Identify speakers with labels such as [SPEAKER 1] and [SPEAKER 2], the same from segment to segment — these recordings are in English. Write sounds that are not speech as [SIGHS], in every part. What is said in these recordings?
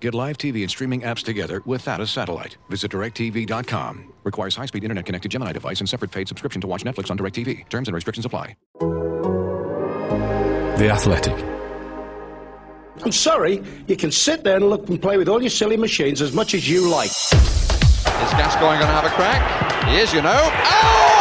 [SPEAKER 1] Get live TV and streaming apps together without a satellite. Visit directv.com. Requires high-speed internet-connected Gemini device and separate paid subscription to watch Netflix on DirecTV. Terms and restrictions apply.
[SPEAKER 2] The Athletic.
[SPEAKER 3] I'm sorry, you can sit there and look and play with all your silly machines as much as you like.
[SPEAKER 4] Is Gascoigne going to have a crack? He is, you know. Oh,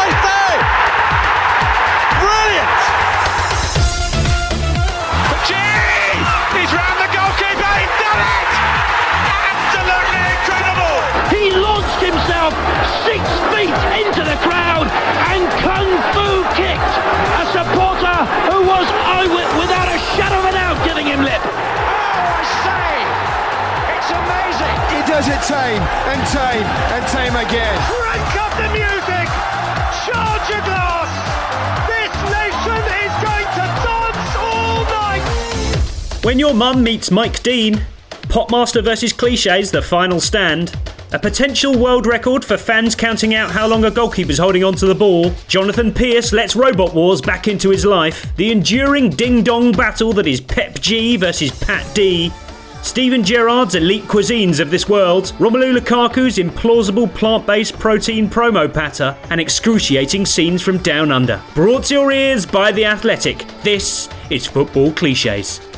[SPEAKER 5] and kung fu kicked a supporter who was eyewit- without a shadow of a doubt giving him lip.
[SPEAKER 6] Oh, I say! It's amazing!
[SPEAKER 7] He does it tame and tame and tame again.
[SPEAKER 6] Crank up the music! Charge your glass! This nation is going to dance all night!
[SPEAKER 8] When your mum meets Mike Dean, Popmaster versus Cliches, the final stand. A potential world record for fans counting out how long a goalkeeper's holding onto the ball. Jonathan Pearce lets Robot Wars back into his life. The enduring ding dong battle that is Pep G versus Pat D. Steven Gerrard's elite cuisines of this world, Romelu Lukaku's implausible plant based protein promo patter, and excruciating scenes from Down Under. Brought to your ears by The Athletic, this is Football Cliches.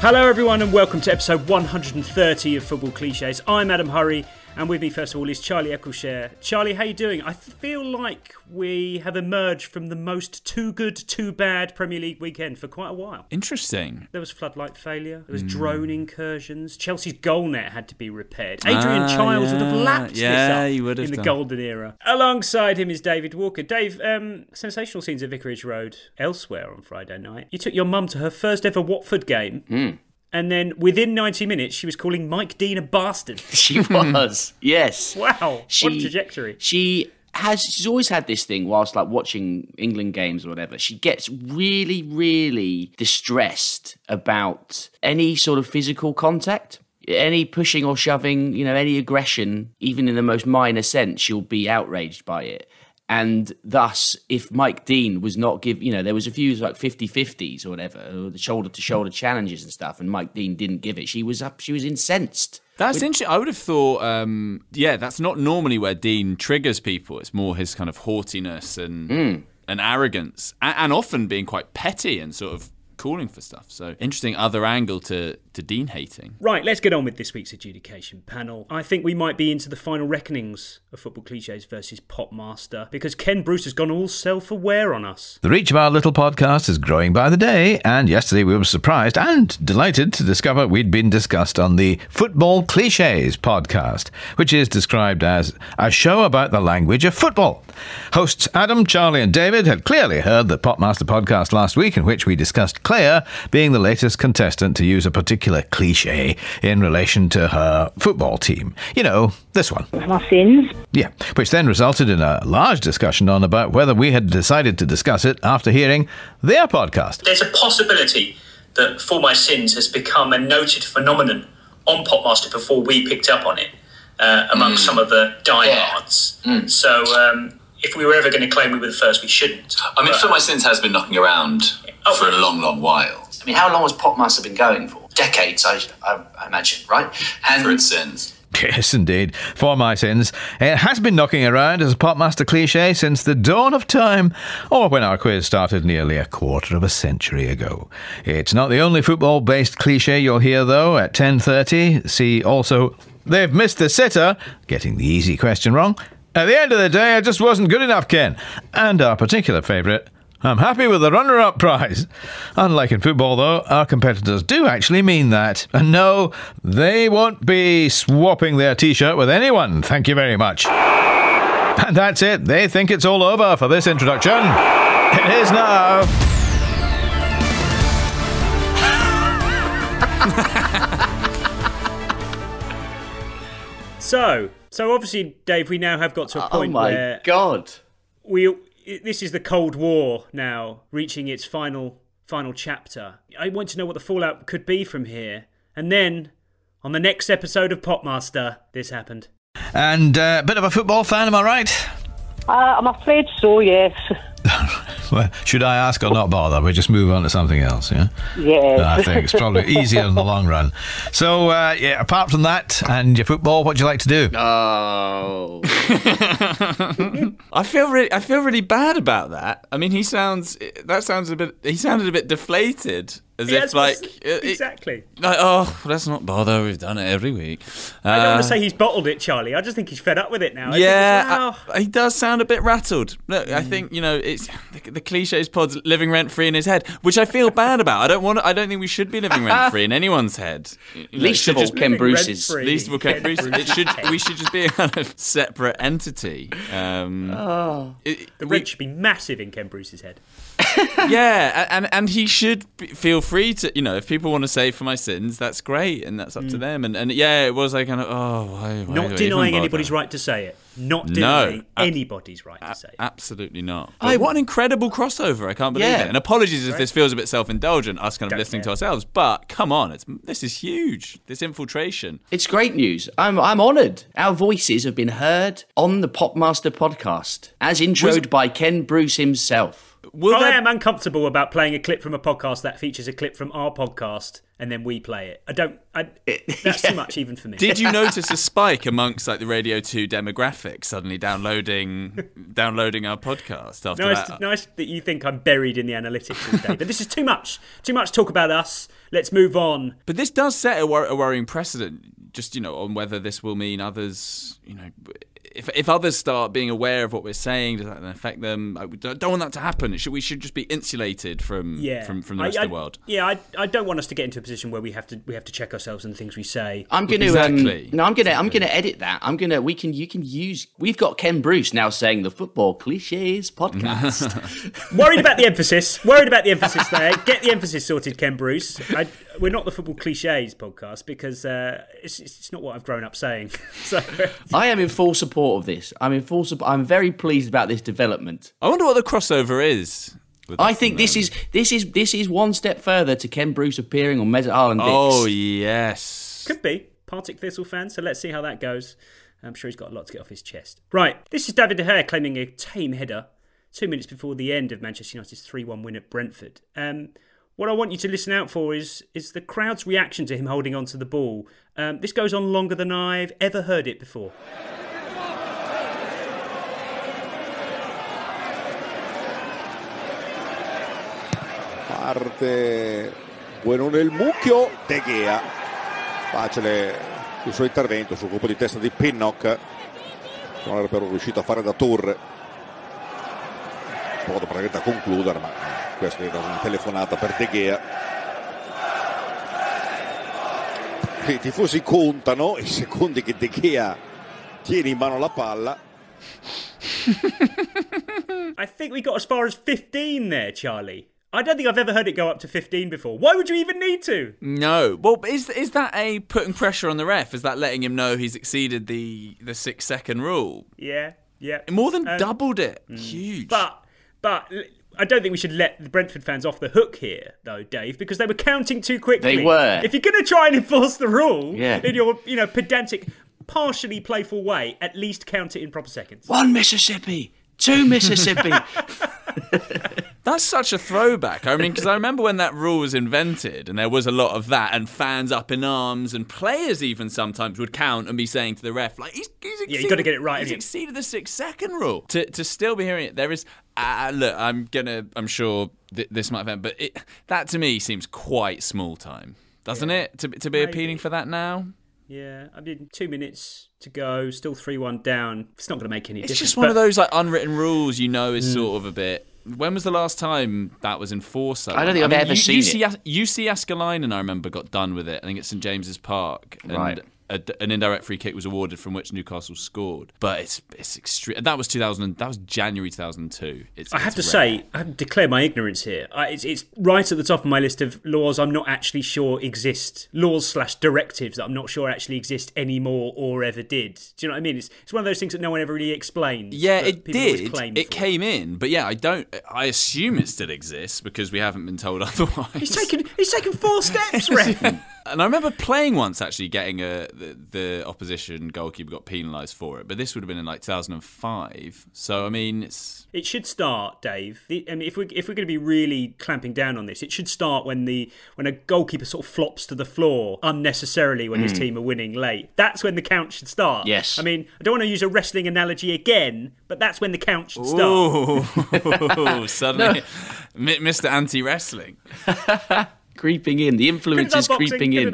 [SPEAKER 8] Hello, everyone, and welcome to episode 130 of Football Cliches. I'm Adam Hurrey, and with me, first of all, is Charlie Eccleshare. Charlie, how you doing? I feel like we have emerged from the most too good, too bad Premier League weekend for quite a while.
[SPEAKER 9] Interesting.
[SPEAKER 8] There was floodlight failure. There was drone incursions. Chelsea's goal net had to be repaired. Adrian
[SPEAKER 9] Ah,
[SPEAKER 8] Chiles would have lapped
[SPEAKER 9] Yeah,
[SPEAKER 8] this up
[SPEAKER 9] he would have
[SPEAKER 8] in the
[SPEAKER 9] done.
[SPEAKER 8] golden era. Alongside him is David Walker. Dave, um, sensational scenes at Vicarage Road elsewhere on Friday night. You took your mum to her first ever Watford game.
[SPEAKER 9] Hmm.
[SPEAKER 8] And then within 90 minutes, she was calling Mike Dean a bastard. [LAUGHS]
[SPEAKER 10] She was, yes.
[SPEAKER 8] Wow,
[SPEAKER 10] She,
[SPEAKER 8] what a trajectory.
[SPEAKER 10] She has. She's always had this thing whilst like watching England games or whatever. She gets really, really distressed about any sort of physical contact. Any pushing or shoving, you know, any aggression, even in the most minor sense, she'll be outraged by it. And thus, if Mike Dean was not give, you know, there was a few like 50-50s or whatever, or the shoulder to shoulder challenges and stuff, and Mike Dean didn't give it. She was up. She was incensed.
[SPEAKER 9] That's interesting. I would have thought, um, yeah, that's not normally where Dean triggers people. It's more his kind of haughtiness and
[SPEAKER 10] Hmm.
[SPEAKER 9] and arrogance, and, and often being quite petty and sort of calling for stuff. So interesting other angle to to Dean hating.
[SPEAKER 8] Right, let's get on with this week's adjudication panel. I think we might be into the final reckonings of football cliches versus Popmaster because Ken Bruce has gone all self aware on us.
[SPEAKER 11] The reach of our little podcast is growing by the day, and yesterday we were surprised and delighted to discover we'd been discussed on the Football Cliches podcast, which is described as a show about the language of football. Hosts Adam, Charlie, and David had clearly heard the Popmaster podcast last week, in which we discussed Claire being the latest contestant to use a particular cliche in relation to her football team. You know, this one.
[SPEAKER 12] My sins.
[SPEAKER 11] Yeah, which then resulted in a large discussion on about whether we had decided to discuss it after hearing their podcast.
[SPEAKER 13] There's a possibility that For My Sins has become a noted phenomenon on Popmaster before we picked up on it uh, among
[SPEAKER 14] Mm.
[SPEAKER 13] some of the diehards. So um, if we were ever going to claim we were the first, we shouldn't.
[SPEAKER 14] I mean,
[SPEAKER 13] But-
[SPEAKER 14] For My Sins has been knocking around for a long, long while.
[SPEAKER 15] I mean, how long has Popmaster been going for? Decades, I, I, I imagine, right? And
[SPEAKER 14] for its sins.
[SPEAKER 11] Yes, indeed. For my sins, it has been knocking around as a popmaster cliche since the dawn of time, or when our quiz started nearly a quarter of a century ago. It's not the only football-based cliche you'll hear, though. At 10.30, see also, they've missed the sitter, getting the easy question wrong. At the end of the day, I just wasn't good enough, Ken. And our particular favourite, I'm happy with the runner up prize. Unlike in football, though, our competitors do actually mean that. And no, they won't be swapping their t shirt with anyone, thank you very much. And that's it. They think it's all over for this introduction. It is now. [LAUGHS]
[SPEAKER 8] So, so obviously, Dave, we now have got to a
[SPEAKER 10] oh,
[SPEAKER 8] point Oh
[SPEAKER 10] my
[SPEAKER 8] where
[SPEAKER 10] god!
[SPEAKER 8] we i- this is the Cold War now reaching its final final chapter. I want to know what the fallout could be from here. And then, on the next episode of Popmaster, this happened.
[SPEAKER 11] And a bit of a football fan, am I right?
[SPEAKER 2] Uh, I'm afraid so, yes. [LAUGHS]
[SPEAKER 11] Well, should I ask or not bother? We just move on to something else, yeah?
[SPEAKER 2] Yes.
[SPEAKER 11] I think it's probably [LAUGHS] easier in the long run. So, uh, yeah, apart from that and your football, what do you like to do?
[SPEAKER 9] Oh. [LAUGHS] I feel really, I feel really bad about that. I mean, he sounds, that sounds a bit, he sounded a bit deflated, as
[SPEAKER 8] Yeah,
[SPEAKER 9] if like,
[SPEAKER 8] what's-
[SPEAKER 9] it- it-
[SPEAKER 8] exactly.
[SPEAKER 9] like, oh, let's not bother. We've done it every week.
[SPEAKER 8] I don't
[SPEAKER 9] Uh,
[SPEAKER 8] want to say he's bottled it, Charlie. I just think he's fed up with it now. I
[SPEAKER 9] yeah,
[SPEAKER 8] it's, "Wow."
[SPEAKER 9] I- he does sound a bit rattled. Look,
[SPEAKER 8] Mm.
[SPEAKER 9] I think you know it's the, the cliches pod's living rent free in his head, which I feel bad about. I don't want. I don't think we should be living [LAUGHS] rent free in anyone's head. You know,
[SPEAKER 10] Least of all
[SPEAKER 9] just be-
[SPEAKER 10] Ken Bruce's.
[SPEAKER 9] Least of all Ken Bruce's. It should. We should just be a kind of separate entity. Um,
[SPEAKER 8] Oh.
[SPEAKER 9] it-
[SPEAKER 8] the
[SPEAKER 9] we-
[SPEAKER 8] rent should be massive in Ken Bruce's head. [LAUGHS]
[SPEAKER 9] yeah, and and he should be, feel free to, you know, if people want to say for my sins, that's great, and that's up to mm. them. And and yeah, it was like kind of, oh, why, why
[SPEAKER 8] Not denying anybody's right to say it. Not
[SPEAKER 9] No,
[SPEAKER 8] denying
[SPEAKER 9] ab-
[SPEAKER 8] anybody's right to say it.
[SPEAKER 9] Absolutely not. But what an incredible crossover! I can't believe
[SPEAKER 8] Yeah.
[SPEAKER 9] it. And apologies if this feels a bit self-indulgent, us kind of
[SPEAKER 8] Don't
[SPEAKER 9] listening to ourselves. But come on, it's this is huge. This infiltration.
[SPEAKER 10] It's great news. I'm I'm honoured. Our voices have been heard on the Popmaster podcast, as introed by Ken Bruce himself.
[SPEAKER 8] I am uncomfortable about playing a clip from a podcast that features a clip from our podcast and then we play it. I don't. I, [LAUGHS] that's too [LAUGHS] much even for me.
[SPEAKER 9] Did you [LAUGHS] notice a spike amongst like the Radio Two demographic suddenly downloading downloading our podcast after
[SPEAKER 8] Nice,
[SPEAKER 9] that?
[SPEAKER 8] nice that you think I'm buried in the analytics all day, but this is too much. Too much talk about us. Let's move on.
[SPEAKER 9] But this does set a, wor- a worrying precedent, just you know, on whether this will mean others, you know, if if others start being aware of what we're saying, does that then affect them? I don't don't want that to happen. It should, we should just be insulated from
[SPEAKER 8] Yeah,
[SPEAKER 9] from, from the rest
[SPEAKER 8] I-
[SPEAKER 9] of the world.
[SPEAKER 8] Yeah, I, I don't want us to get into a position where we have to we have to check ourselves and the things we say.
[SPEAKER 10] I'm gonna
[SPEAKER 9] Exactly.
[SPEAKER 10] um, no, I'm gonna I'm gonna edit that. I'm gonna we can you can use we've got Ken Bruce now saying the football cliches podcast. [LAUGHS]
[SPEAKER 8] Worried about the emphasis. Worried about the emphasis there. Get the emphasis sorted, Ken Bruce. I, we're not the football cliches podcast because uh, it's, it's not what I've grown up saying. [LAUGHS] So
[SPEAKER 10] I am in full support of this. I'm in full support. I'm very pleased about this development.
[SPEAKER 9] I wonder what the crossover is.
[SPEAKER 10] I think this is this is this is one step further to Ken Bruce appearing on Mesut Harland.
[SPEAKER 9] Oh yes,
[SPEAKER 8] could be Partick Thistle fan. So let's see how that goes. I'm sure he's got a lot to get off his chest. Right, this is David De Gea claiming a tame header two minutes before the end of Manchester United's 3-1 win at Brentford. Um, what I want you to listen out for is is the crowd's reaction to him holding onto the ball. Um, this goes on longer than I've ever heard it before.
[SPEAKER 12] Parte bueno nel mucchio De Gea. Facile il suo intervento sul colpo di testa di Pinnock. Non era però riuscito a fare da tour. Po' praticamente a concludere, ma questa era una telefonata per De Gea. I tifosi contano i secondi che De Gea tiene in mano la palla. [LAUGHS]
[SPEAKER 8] I think we got as far as 15 there, Charlie. I don't think I've ever heard it go up to 15 before. Why would you even need to?
[SPEAKER 9] No. Well, is is that a putting pressure on the ref? Is that letting him know he's exceeded the the six second rule?
[SPEAKER 8] Yeah, yeah.
[SPEAKER 9] More than
[SPEAKER 8] Um,
[SPEAKER 9] doubled it.
[SPEAKER 8] mm.
[SPEAKER 9] Huge.
[SPEAKER 8] But but I don't think we should let the Brentford fans off the hook here, though, Dave, because they were counting too quickly.
[SPEAKER 10] They were.
[SPEAKER 8] If you're going to try and enforce the rule
[SPEAKER 10] Yeah.
[SPEAKER 8] in your you know pedantic, partially playful way, at least count it in proper seconds.
[SPEAKER 10] One Mississippi, two Mississippi. [LAUGHS]
[SPEAKER 9] That's such a throwback. I mean, because I remember when that rule was invented, and there was a lot of that, and fans up in arms, and players even sometimes would count and be saying to the ref, like, he's, he's
[SPEAKER 8] Yeah,
[SPEAKER 9] exceeded,
[SPEAKER 8] you gotta get it right,
[SPEAKER 9] He's exceeded the six second rule. To to still be hearing it, there is. Uh, look, I'm gonna. I'm sure th- this might have, but it, that to me seems quite small time, doesn't it? To to be
[SPEAKER 8] Maybe.
[SPEAKER 9] appealing for that now.
[SPEAKER 8] Yeah, I mean, two minutes to go, still 3 1 down. It's not going to make any
[SPEAKER 9] It's
[SPEAKER 8] difference.
[SPEAKER 9] It's just one of those like unwritten rules, you know, is
[SPEAKER 8] Mm.
[SPEAKER 9] sort of a bit. When was the last time that was enforced?
[SPEAKER 10] I don't think I've ever
[SPEAKER 9] U-
[SPEAKER 10] seen
[SPEAKER 9] UC,
[SPEAKER 10] it.
[SPEAKER 9] Jussi Jääskeläinen, I remember, got done with it. I think it's St James's Park. And
[SPEAKER 10] Right.
[SPEAKER 9] A, an indirect free kick was awarded from which Newcastle scored. But it's it's extreme. That was 2000. That was January 2002. It's,
[SPEAKER 8] I have to
[SPEAKER 9] it's
[SPEAKER 8] say, I have to declare my ignorance here. I, it's, it's right at the top of my list of laws I'm not actually sure exist. Laws slash directives that I'm not sure actually exist anymore or ever did. Do you know what I mean? It's, it's one of those things that no one ever really explains.
[SPEAKER 9] Yeah, it did.
[SPEAKER 8] claim
[SPEAKER 9] It
[SPEAKER 8] for.
[SPEAKER 9] came in, but yeah, I don't. I assume it still exists because we haven't been told [LAUGHS] otherwise.
[SPEAKER 8] He's taken, he's taken four steps, [LAUGHS] Ref.
[SPEAKER 9] And I remember playing once actually getting a the, the opposition goalkeeper got penalised for it, but this would have been in like 2005. So I mean, it's
[SPEAKER 8] It should start, Dave. The, I mean, if we if we're going to be really clamping down on this, it should start when the when a goalkeeper sort of flops to the floor unnecessarily when his
[SPEAKER 10] Mm.
[SPEAKER 8] team are winning late. That's when the count should start.
[SPEAKER 10] Yes.
[SPEAKER 8] I mean, I don't want to use a wrestling analogy again, but that's when the count should start.
[SPEAKER 9] Ooh, [LAUGHS] [LAUGHS] suddenly, Mi- Mr. Anti Wrestling. [LAUGHS]
[SPEAKER 10] creeping in. The influence is
[SPEAKER 8] unboxing,
[SPEAKER 10] creeping in.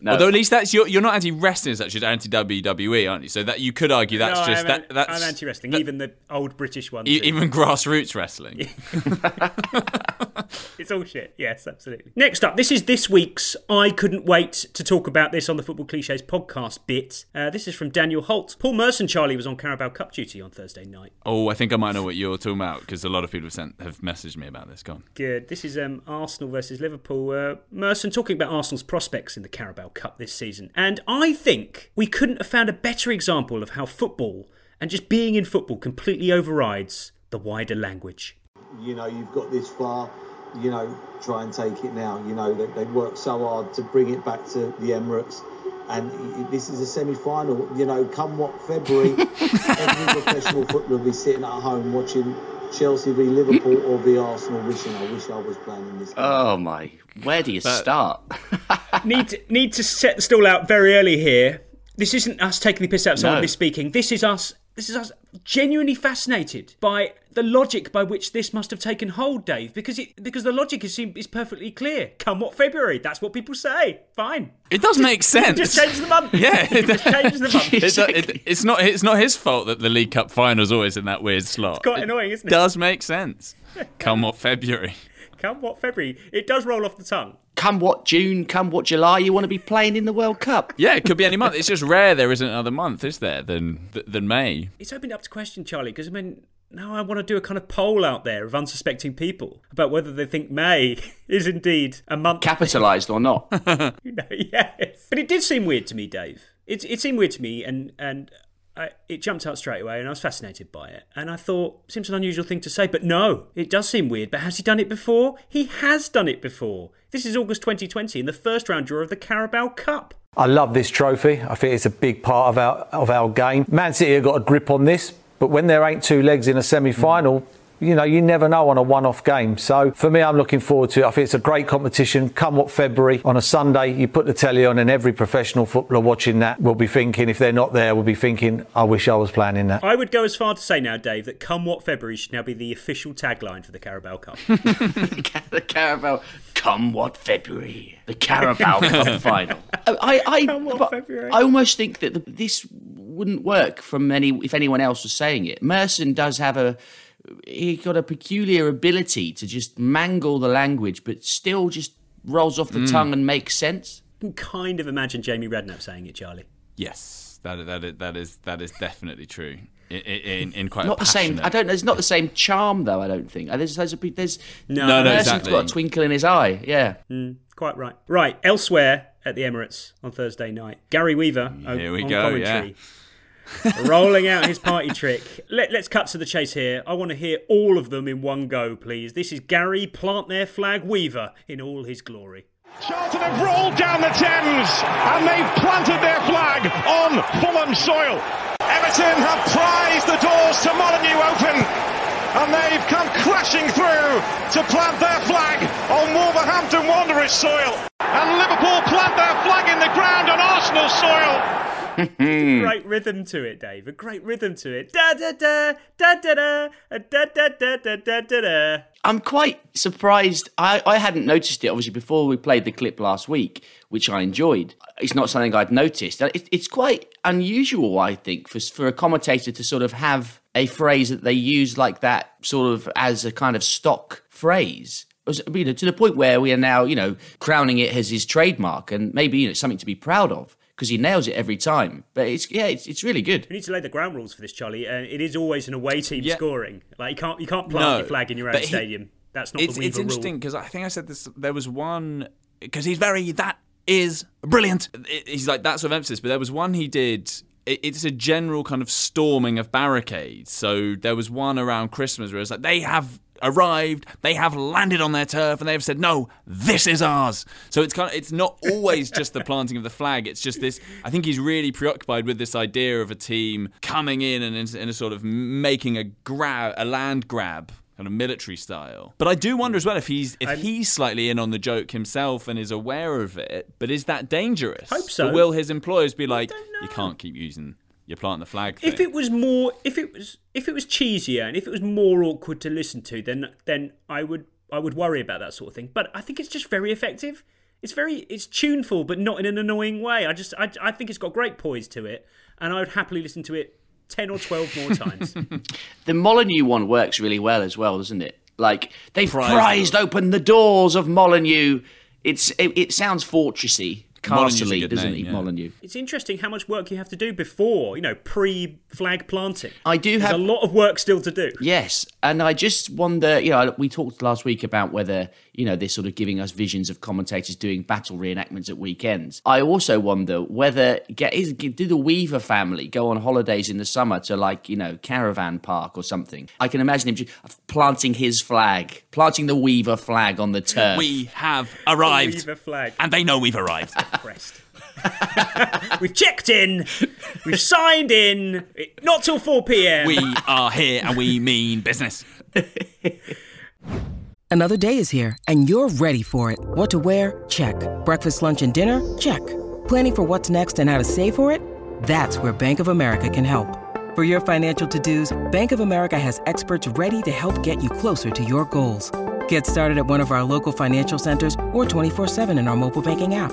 [SPEAKER 10] No.
[SPEAKER 9] Although at least that's you're, you're not anti wrestling as such, you're anti WWE, aren't you? So that you could argue that's
[SPEAKER 8] no,
[SPEAKER 9] just
[SPEAKER 8] I'm,
[SPEAKER 9] that
[SPEAKER 8] an-
[SPEAKER 9] that's
[SPEAKER 8] I'm anti-wrestling, even the old British ones.
[SPEAKER 9] e- even grassroots wrestling. [LAUGHS]
[SPEAKER 8] It's all shit. Yes, absolutely. Next up, this is this week's I couldn't wait to talk about this on the Football Cliches podcast bit. Uh, this is from Daniel Holt. Paul Merson Charlie was on Carabao Cup duty on Thursday night.
[SPEAKER 9] Oh, I think I might know what you're talking about because a lot of people have sent have messaged me about this. Go on.
[SPEAKER 8] Good. This is um, Arsenal versus Liverpool. Uh, Uh, Merson talking about Arsenal's prospects in the Carabao Cup this season. And I think we couldn't have found a better example of how football and just being in football completely overrides the wider language.
[SPEAKER 16] you know, you've got this far, you know, try and take it now. You know, they, they worked so hard to bring it back to the Emirates. And this is a semi-final. You know, come what February, [LAUGHS] every professional footballer will be sitting at home watching Chelsea v Liverpool or v Arsenal, wishing I wish I was playing in this. Game.
[SPEAKER 10] Oh my! Where do you start? [LAUGHS]
[SPEAKER 8] need to, need to set the stall out very early here. This isn't us taking the piss out of someone
[SPEAKER 10] No.
[SPEAKER 8] misspeaking. This is us. This is us genuinely fascinated by the logic by which this must have taken hold, Dave. Because it because the logic is is perfectly clear. Come what February, that's what people say. Fine.
[SPEAKER 9] It does make sense.
[SPEAKER 8] Just change the month.
[SPEAKER 9] Yeah, it [LAUGHS]
[SPEAKER 8] just change the month. [LAUGHS]
[SPEAKER 9] It, it- it's not it's not his fault that the League Cup final's always in that weird slot.
[SPEAKER 8] It's quite annoying, isn't it?
[SPEAKER 9] Does make sense. [LAUGHS] Come what February.
[SPEAKER 8] Come what February, it does roll off the tongue.
[SPEAKER 10] Come what June? Come what July? You want to be playing in the World Cup?
[SPEAKER 9] Yeah, it could be any month. It's just rare there isn't another month, is there? Than than May.
[SPEAKER 8] It's opened up to question, Charlie, because I mean, now I want to do a kind of poll out there of unsuspecting people about whether they think May [LAUGHS] is indeed a month.
[SPEAKER 10] Capitalised or not? [LAUGHS]
[SPEAKER 8] You know, yes. But it did seem weird to me, Dave. It, it seemed weird to me, and and I, it jumped out straight away, and I was fascinated by it. And I thought, seems an unusual thing to say, but no, it does seem weird. But has he done it before? He has done it before. This is August 2020 in the first round draw of the Carabao Cup.
[SPEAKER 17] I love this trophy. I think it's a big part of our of our game. Man City have got a grip on this, but when there ain't two legs in a semi-final, you know, you never know on a one-off game. So for me, I'm looking forward to it. I think it's a great competition. Come what February on a Sunday, you put the telly on, and every professional footballer watching that will be thinking, if they're not there, will be thinking, I wish I was playing in that.
[SPEAKER 8] I would go as far to say now, Dave, that come what February should now be the official tagline for the Carabao Cup. [LAUGHS]
[SPEAKER 10] the Carabao. Come what February? The Carabao Cup [LAUGHS] final. Oh, I, I, but I almost think that the, this wouldn't work from any if anyone else was saying it. Merson does have a he got a peculiar ability to just mangle the language, but still just rolls off the
[SPEAKER 9] Mm.
[SPEAKER 10] tongue and makes sense.
[SPEAKER 8] I can kind of imagine Jamie Redknapp saying it, Charlie.
[SPEAKER 9] Yes, that that is that is that is definitely true. In in, in quite
[SPEAKER 10] Not
[SPEAKER 9] a
[SPEAKER 10] the same. I don't. There's not the same charm though. I don't think. Uh, There's there's, a, there's
[SPEAKER 8] No.
[SPEAKER 9] No, no,
[SPEAKER 10] Merson's
[SPEAKER 9] exactly.
[SPEAKER 10] got a twinkle in his eye. Yeah.
[SPEAKER 8] Mm, quite right. Right, elsewhere at the Emirates on Thursday night, Gary Weaver o-
[SPEAKER 9] Here we
[SPEAKER 8] on
[SPEAKER 9] go,
[SPEAKER 8] commentary, rolling out his party trick. Let, let's cut to the chase here. I want to hear all of them in one go, please. This is Gary Plant Their Flag Weaver in all his glory.
[SPEAKER 6] Charlton have rolled down the Thames and they've planted their flag on Fulham soil. Everton have prized the doors to Molyneux open and they've come crashing through to plant their flag on Wolverhampton Wanderers soil. And Liverpool plant their flag in the ground on Arsenal soil.
[SPEAKER 8] A hmm. great rhythm to it, Dave. A great rhythm to it. Da da da da da da da da da da da da da.
[SPEAKER 10] I'm quite surprised. I, I hadn't noticed it, obviously, before we played the clip last week, which I enjoyed. It's not something I'd noticed. It, it's quite unusual, I think, for, for a commentator to sort of have a phrase that they use like that, sort of as a kind of stock phrase. As- You know, to the point where we are now, you know, crowning it as his trademark and maybe you know something to be proud of. Because he nails it every time. But it's yeah, it's, it's really good.
[SPEAKER 8] We need to lay the ground rules for this, Charlie. Uh, it is always an away team
[SPEAKER 9] Yeah.
[SPEAKER 8] scoring. Like you can't you can't plant
[SPEAKER 9] No,
[SPEAKER 8] your flag in your own
[SPEAKER 9] he-
[SPEAKER 8] stadium. That's not
[SPEAKER 9] it's, it's interesting because I think I said this. There was one because he's very that is brilliant. He's like that sort of emphasis. But there was one he did. It's a general kind of storming of barricades. So there was one around Christmas where it's like they have arrived, they have landed on their turf, and they have said, "No, this is ours." So it's kind of it's not always just the [LAUGHS] planting of the flag. It's just this. I think he's really preoccupied with this idea of a team coming in and in, in a sort of making a grab, a land grab kind of military style. But I do wonder as well if he's if he's slightly in on the joke himself and is aware of it. But is that dangerous?
[SPEAKER 8] Hope so.
[SPEAKER 9] Or will his employers be like, you can't keep using your plant the flag thing?
[SPEAKER 8] If it was more, if it was, if it was cheesier, and if it was more awkward to listen to, then then I would I would worry about that sort of thing. But I think it's just very effective. It's very it's tuneful, but not in an annoying way. I just I, I think it's got great poise to it, and I would happily listen to it ten or twelve more [LAUGHS] times.
[SPEAKER 10] The Molyneux one works really well as well, doesn't it? Like they've
[SPEAKER 8] Prized
[SPEAKER 10] prized open the doors of Molyneux. It's it, it sounds fortressy,
[SPEAKER 9] Molyneux's
[SPEAKER 10] doesn't
[SPEAKER 9] name,
[SPEAKER 10] it?
[SPEAKER 9] yeah.
[SPEAKER 10] Molyneux.
[SPEAKER 8] it's interesting how much work you have to do before, you know, pre-flag planting.
[SPEAKER 10] I do
[SPEAKER 8] There's
[SPEAKER 10] have
[SPEAKER 8] a lot of work still to do.
[SPEAKER 10] Yes, and I just wonder, you know, we talked last week about whether, you know, they're sort of giving us visions of commentators doing battle reenactments at weekends. I also wonder whether get is do the Weaver family go on holidays in the summer to like, you know, caravan park or something. I can imagine him just planting his flag, planting the Weaver flag on the turf.
[SPEAKER 9] we have arrived,
[SPEAKER 8] Weaver flag.
[SPEAKER 9] and they know we've arrived.
[SPEAKER 8] Pressed. [LAUGHS] We've checked in. We've signed in. Not till 4 p.m.
[SPEAKER 9] we are here, and we mean business.
[SPEAKER 18] Another day is here, and you're ready for it. What to wear? Check. Breakfast, lunch, and dinner? Check. Planning for what's next and how to save for it? That's where Bank of America can help. For your financial to-dos, Bank of America has experts ready to help get you closer to your goals. Get started at one of our local financial centers or 24-7 in our mobile banking app.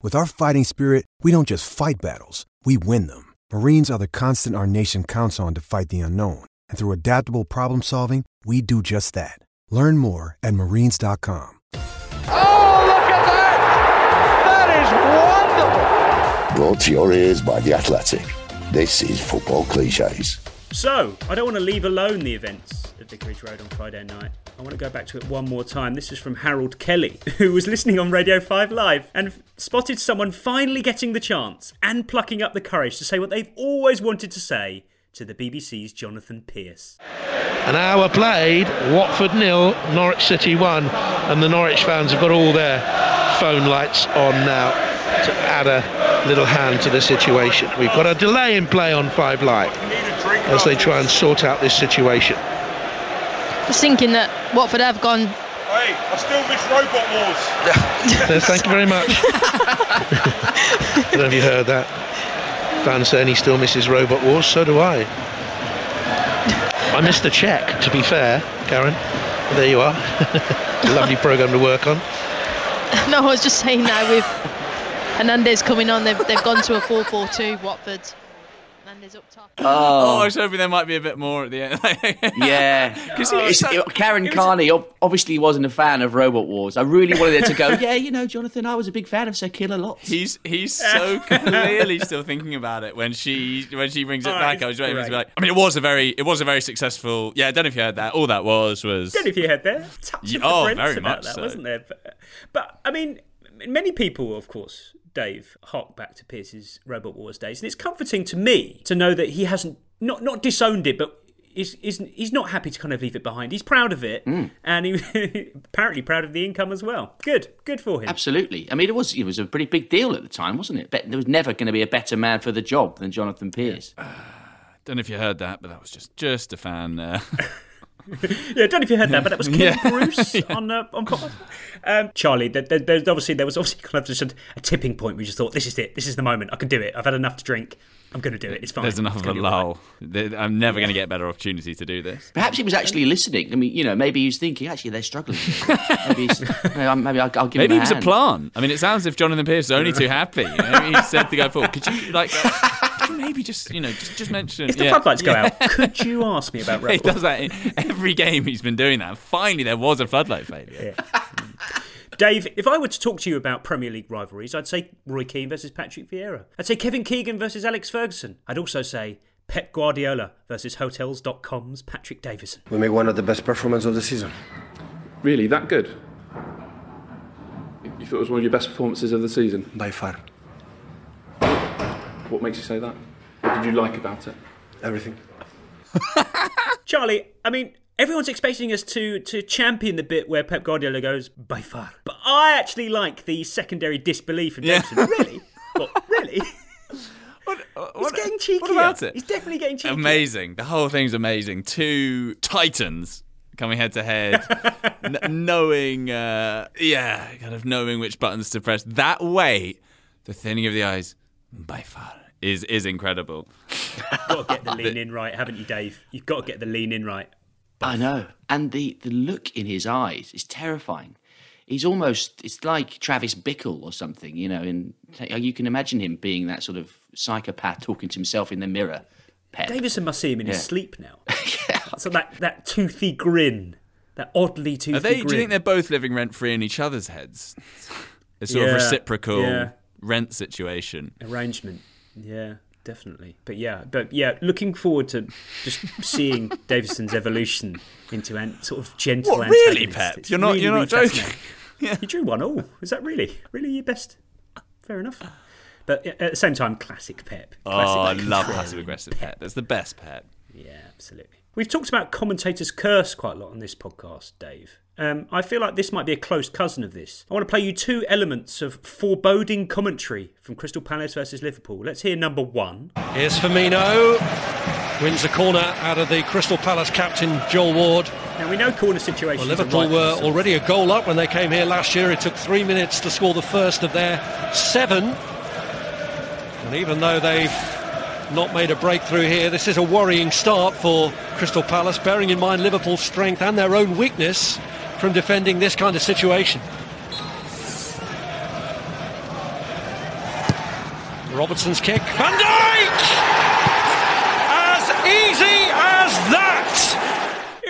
[SPEAKER 19] With our fighting spirit, we don't just fight battles, we win them. Marines are the constant our nation counts on to fight the unknown. And through adaptable problem solving, we do just that. Learn more at marines.com.
[SPEAKER 5] Oh, look at that! That is wonderful!
[SPEAKER 20] Brought to your ears by The Athletic. This is Football Cliches.
[SPEAKER 8] So, I don't want to leave alone the events at Vicarage Road on Friday night. I want to go back to it one more time. This is from Harold Kelly, [LAUGHS] who was listening on Radio 5 Live and spotted someone finally getting the chance and plucking up the courage to say what they've always wanted to say to the BBC's Jonathan Pearce.
[SPEAKER 21] An hour played, Watford nil, Norwich City one, and the Norwich fans have got all their phone lights on now to add a little hand to the situation. We've got a delay in play on Five Live as they try and sort out this situation.
[SPEAKER 22] Just thinking that Watford have gone.
[SPEAKER 6] Hey, I still miss Robot Wars. [LAUGHS]
[SPEAKER 21] Thank you very much. [LAUGHS] I don't know if you heard that. Fan saying he still misses Robot Wars, so do I. I missed the check, to be fair, Karen. There you are. [LAUGHS] Lovely programme to work on.
[SPEAKER 22] No, I was just saying now with Hernandez coming on, they've, they've gone to a 4 4 2 Watford. Hernandez up top.
[SPEAKER 9] Oh. oh. I was hoping there might be a bit more at the end. [LAUGHS]
[SPEAKER 10] Yeah, [LAUGHS]
[SPEAKER 9] 'Cause he was
[SPEAKER 10] It's-
[SPEAKER 9] so-
[SPEAKER 10] Karen Carney obviously wasn't a fan of Robot Wars. I really wanted her to go. [LAUGHS] Yeah, you know, Jonathan, I was a big fan of Sir Killalots.
[SPEAKER 9] He's he's so clearly still thinking about it when she when she brings it
[SPEAKER 8] Oh,
[SPEAKER 9] back. I was waiting for to be like. I mean, it was a very it was a very successful. Yeah, I don't know if you heard that. All that was was.
[SPEAKER 8] don't know if you heard that. Touch
[SPEAKER 9] Yeah,
[SPEAKER 8] of
[SPEAKER 9] oh,
[SPEAKER 8] the Brents
[SPEAKER 9] very
[SPEAKER 8] about
[SPEAKER 9] much
[SPEAKER 8] that,
[SPEAKER 9] so.
[SPEAKER 8] wasn't there? But, but I mean, many people, of course, Dave, hark back to Pearce's Robot Wars days, and it's comforting to me to know that he hasn't not not disowned it, but. Is, is, he's not happy to kind of leave it behind. He's proud of it,
[SPEAKER 10] Mm.
[SPEAKER 8] and he [LAUGHS] apparently proud of the income as well. Good, good for him.
[SPEAKER 10] Absolutely. I mean, it was it was a pretty big deal at the time, wasn't it? But there was never going to be a better man for the job than Jonathan Pearce. [SIGHS]
[SPEAKER 9] Don't know if you heard that, but that was just just a fan. Uh, [LAUGHS] [LAUGHS]
[SPEAKER 8] yeah, I don't know if you heard that, but that was Ken
[SPEAKER 9] Yeah. [LAUGHS]
[SPEAKER 8] Bruce on uh, on Pop. Um, Charlie, there, there, there's obviously there was obviously kind of just a, a tipping point. We just thought, this is it. This is the moment. I can do it. I've had enough to drink. I'm going to do it. It's fine.
[SPEAKER 9] There's enough
[SPEAKER 8] It's
[SPEAKER 9] of a
[SPEAKER 8] gonna be all right.
[SPEAKER 9] lull. There- I'm never going to get a better opportunity to do this.
[SPEAKER 10] Perhaps he was actually listening. I mean, you know, maybe he was thinking, actually, they're struggling. [LAUGHS] maybe, he's, maybe I'll, I'll give
[SPEAKER 9] Maybe
[SPEAKER 10] him
[SPEAKER 9] it was a
[SPEAKER 10] hand.
[SPEAKER 9] plan. I mean, it sounds as if Jonathan Pearce is only too happy. You know, he said to go forward. Could you like? Could you maybe just you know just, just mention
[SPEAKER 8] If the
[SPEAKER 9] yeah.
[SPEAKER 8] floodlights go
[SPEAKER 9] Yeah.
[SPEAKER 8] out, could you [LAUGHS] ask me about
[SPEAKER 9] he does that in every game. He's been doing that. Finally, there was a floodlight failure.
[SPEAKER 8] Dave, if I were to talk to you about Premier League rivalries, I'd say Roy Keane versus Patrick Vieira. I'd say Kevin Keegan versus Alex Ferguson. I'd also say Pep Guardiola versus Hotels.com's Patrick Davison.
[SPEAKER 23] We made one of the best performances of the season.
[SPEAKER 24] Really, that good? You thought it was one of your best performances of the season?
[SPEAKER 23] By far.
[SPEAKER 24] What makes you say that? What did you like about it?
[SPEAKER 23] Everything. [LAUGHS]
[SPEAKER 8] Charlie, I mean, everyone's expecting us to to champion the bit where Pep Guardiola goes by far, but I actually like the secondary disbelief in
[SPEAKER 9] Yeah.
[SPEAKER 8] Davison. [LAUGHS] Really? What? Really? He's getting cheeky.
[SPEAKER 9] What about it?
[SPEAKER 8] He's definitely getting cheeky.
[SPEAKER 9] Amazing. The whole thing's amazing. Two titans coming head to head, [LAUGHS] n- knowing, uh, yeah, kind of knowing which buttons to press. That way, the thinning of the eyes, by far, is is incredible.
[SPEAKER 8] Got to get [LAUGHS] the lean in right, haven't you, Dave? You've got to get the lean in right.
[SPEAKER 10] I know. And the, the look in his eyes is terrifying. He's almost, it's like Travis Bickle or something, you know, and you can imagine him being that sort of psychopath talking to himself in the mirror. Pep.
[SPEAKER 8] Davison must see him in his sleep now. [LAUGHS] yeah. So that, that toothy grin, that oddly toothy
[SPEAKER 9] Are they?
[SPEAKER 8] grin.
[SPEAKER 9] Do you think they're both living rent free in each other's heads? A sort
[SPEAKER 8] Yeah,
[SPEAKER 9] of reciprocal
[SPEAKER 8] yeah.
[SPEAKER 9] Rent situation.
[SPEAKER 8] arrangement. Yeah, definitely. But yeah, but yeah, looking forward to just seeing [LAUGHS] Davison's evolution into an sort of gentle.
[SPEAKER 9] What, really. Pep?
[SPEAKER 8] It's
[SPEAKER 9] You're not-
[SPEAKER 8] really,
[SPEAKER 9] you're
[SPEAKER 8] really
[SPEAKER 9] not joking?
[SPEAKER 8] fascinating. [LAUGHS] You drew one all. Is that really, really your best? Fair enough. But at the same time, classic Pep.
[SPEAKER 9] Oh,
[SPEAKER 8] Classic
[SPEAKER 9] I love passive aggressive pep. That's the best pep.
[SPEAKER 8] Yeah, absolutely. We've talked about commentators' curse quite a lot on this podcast, Dave. Um, I feel like this might be a close cousin of this. I want to play you two elements of foreboding commentary from Crystal Palace versus Liverpool. Let's hear number one.
[SPEAKER 6] Here's Firmino. Wins the corner out of the Crystal Palace captain, Joel Ward.
[SPEAKER 8] Now we know corner situations.
[SPEAKER 6] Well, Liverpool
[SPEAKER 8] right
[SPEAKER 6] were already a goal up when they came here last year. It took three minutes to score the first of their seven. And even though they've not made a breakthrough here, this is a worrying start for Crystal Palace, bearing in mind Liverpool's strength and their own weakness from defending this kind of situation. Robertson's kick. Van Dijk! As easy as that!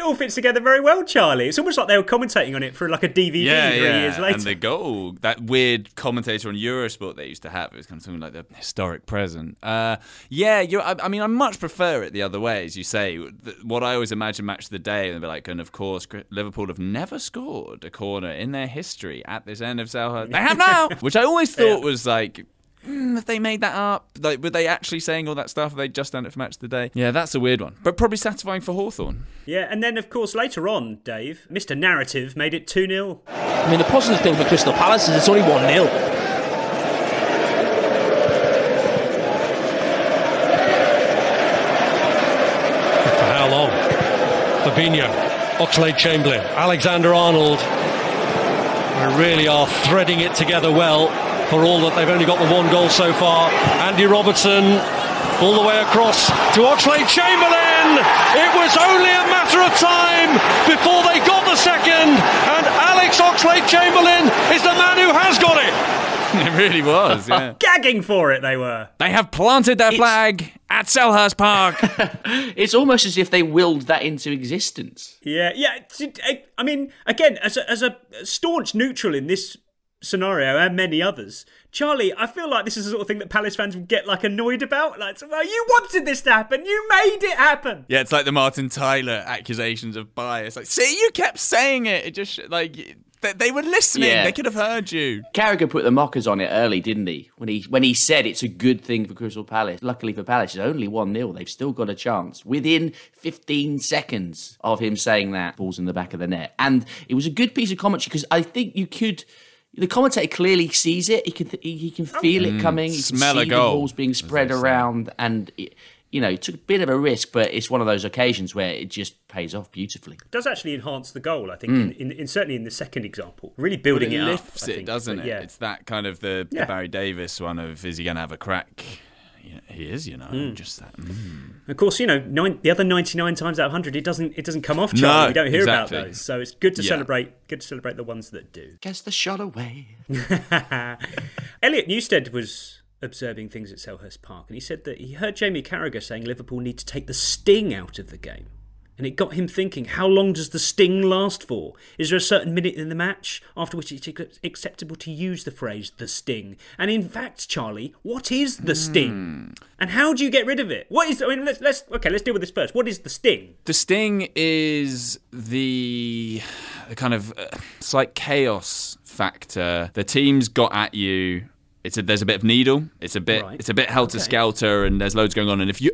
[SPEAKER 8] All fits together very well, Charlie. It's almost like they were commentating on it for like a DVD
[SPEAKER 9] Yeah,
[SPEAKER 8] three
[SPEAKER 9] yeah.
[SPEAKER 8] years later.
[SPEAKER 9] And the goal, that weird commentator on Eurosport they used to have, it was kind of something like the historic present. Uh, yeah, you. I, I mean, I much prefer it the other way, as you say. What I always imagine match of the day, and be like, and of course, Liverpool have never scored a corner in their history at this end of Selhurst. They have now, [LAUGHS] which I always thought was like. Mm, if they made that up, like, were they actually saying all that stuff? Or they just done it for match of the day? Yeah, that's a weird one, but probably satisfying for Hawthorn.
[SPEAKER 8] yeah, and then of course later on, Dave, Mr. Narrative made it 2 0.
[SPEAKER 25] I mean, the positive thing for Crystal Palace is it's only 1 0.
[SPEAKER 6] For how long? Fabinho, Oxlade Chamberlain, Alexander Arnold. They really are threading it together well for all that they've only got the one goal so far. Andy Robertson all the way across to Oxlade Chamberlain. It was only a matter of time before they got the second, and Alex Oxlade Chamberlain is the man who has got it. [LAUGHS]
[SPEAKER 9] It really was, yeah. [LAUGHS]
[SPEAKER 8] Gagging for it, they were.
[SPEAKER 9] They have planted their flag at Selhurst Park. [LAUGHS]
[SPEAKER 10] It's almost as if they willed that into existence.
[SPEAKER 8] Yeah, yeah. I mean, again, as a, as a staunch neutral in this scenario and many others, Charlie, I feel like this is the sort of thing that Palace fans would get like annoyed about. Like, well, you wanted this to happen, you made it happen.
[SPEAKER 9] yeah, it's like the Martin Tyler accusations of bias. Like, see, you kept saying it. It just like they, they were listening.
[SPEAKER 10] Yeah.
[SPEAKER 9] They could have heard you.
[SPEAKER 10] Carragher put the mockers on it early, didn't he? When he when he said it's a good thing for Crystal Palace. Luckily for Palace, it's only one 0 They've still got a chance. Within 15 seconds of him saying that, balls in the back of the net, and it was a good piece of commentary because I think you could. The commentator clearly sees it. He can he, he can feel
[SPEAKER 9] Mm,
[SPEAKER 10] it coming. He
[SPEAKER 9] smell
[SPEAKER 10] can
[SPEAKER 9] a
[SPEAKER 10] see
[SPEAKER 9] goal,
[SPEAKER 10] the balls being spread around, and it, you know, took a bit of a risk, but it's one of those occasions where it just pays off beautifully.
[SPEAKER 8] It does actually enhance the goal, I think,
[SPEAKER 10] Mm.
[SPEAKER 8] in, in, in certainly in the second example. Really building
[SPEAKER 9] Well,
[SPEAKER 8] it,
[SPEAKER 9] it lifts
[SPEAKER 8] I
[SPEAKER 9] it,
[SPEAKER 8] think,
[SPEAKER 9] doesn't
[SPEAKER 8] but
[SPEAKER 9] it?
[SPEAKER 8] Yeah.
[SPEAKER 9] It's that kind of the, the Barry Davies one of is he going to have a crack? Yeah, he is, you know,
[SPEAKER 8] Mm.
[SPEAKER 9] just that. Mm.
[SPEAKER 8] Of course, you know, nine, the other ninety-nine times out of hundred, it doesn't it doesn't come off.
[SPEAKER 9] No,
[SPEAKER 8] Charlie, we don't hear
[SPEAKER 9] exactly.
[SPEAKER 8] about those, so it's good to
[SPEAKER 9] Yeah.
[SPEAKER 8] celebrate. Good to celebrate the ones that do.
[SPEAKER 10] Gets the shot away. [LAUGHS]
[SPEAKER 8] Elliot Newstead was observing things at Selhurst Park, and he said that he heard Jamie Carragher saying Liverpool need to take the sting out of the game. And it got him thinking, how long does the sting last for? Is there a certain minute in the match after which it's acceptable to use the phrase the sting? And in fact, Charlie, what is the sting? And how do you get rid of it? What is I mean let's let's okay, let's deal with this first. What is the sting?
[SPEAKER 9] The sting is the, the kind of uh, slight chaos factor. The team's got at you. It's a, there's a bit of needle. It's a bit
[SPEAKER 8] Right.
[SPEAKER 9] it's a bit helter skelter, and there's loads going on. And if you,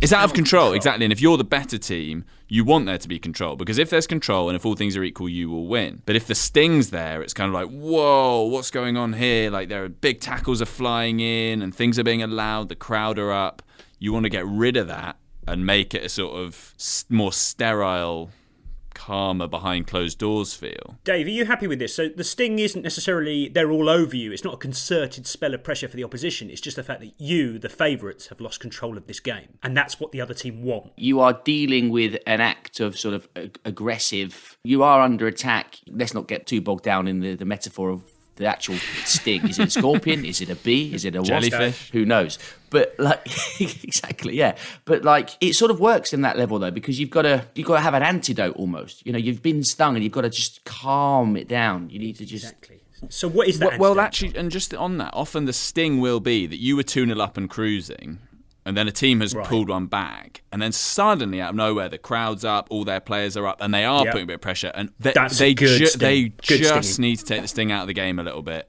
[SPEAKER 9] it's out of control exactly. And if you're the better team, you want there to be control because if there's control and if all things are equal, you will win. But if the sting's there, it's kind of like whoa, what's going on here? Like there are big tackles are flying in and things are being allowed. The crowd are up. You want to get rid of that and make it a sort of more sterile, calmer behind closed doors feel.
[SPEAKER 8] Dave, are you happy with this? So the sting isn't necessarily they're all over you. It's not a concerted spell of pressure for the opposition. It's just the fact that you, the favourites, have lost control of this game, and that's what the other team want.
[SPEAKER 10] You are dealing with an act of sort of ag- aggressive. You are under attack. Let's not get too bogged down in the, the metaphor of the actual sting. Is it a scorpion? Is it a bee? Is it a wasp? Who knows? But like [LAUGHS] exactly, yeah. But like it sort of works in that level though, because you've got to you've got to have an antidote almost. You know, you've been stung and you've got to just calm it down. You need to just
[SPEAKER 8] exactly. So what is that?
[SPEAKER 9] Well, well, actually, and just on that, often the sting will be that you were 2 0 up and cruising, and then a team has
[SPEAKER 8] Right.
[SPEAKER 9] pulled one back, and then suddenly out of nowhere, the crowd's up, all their players are up, and they are
[SPEAKER 8] Yep.
[SPEAKER 9] putting a bit of pressure, and they,
[SPEAKER 8] That's
[SPEAKER 9] they,
[SPEAKER 8] good
[SPEAKER 9] ju- they
[SPEAKER 8] Good
[SPEAKER 9] just
[SPEAKER 8] stinging.
[SPEAKER 9] need to take the sting out of the game a little bit,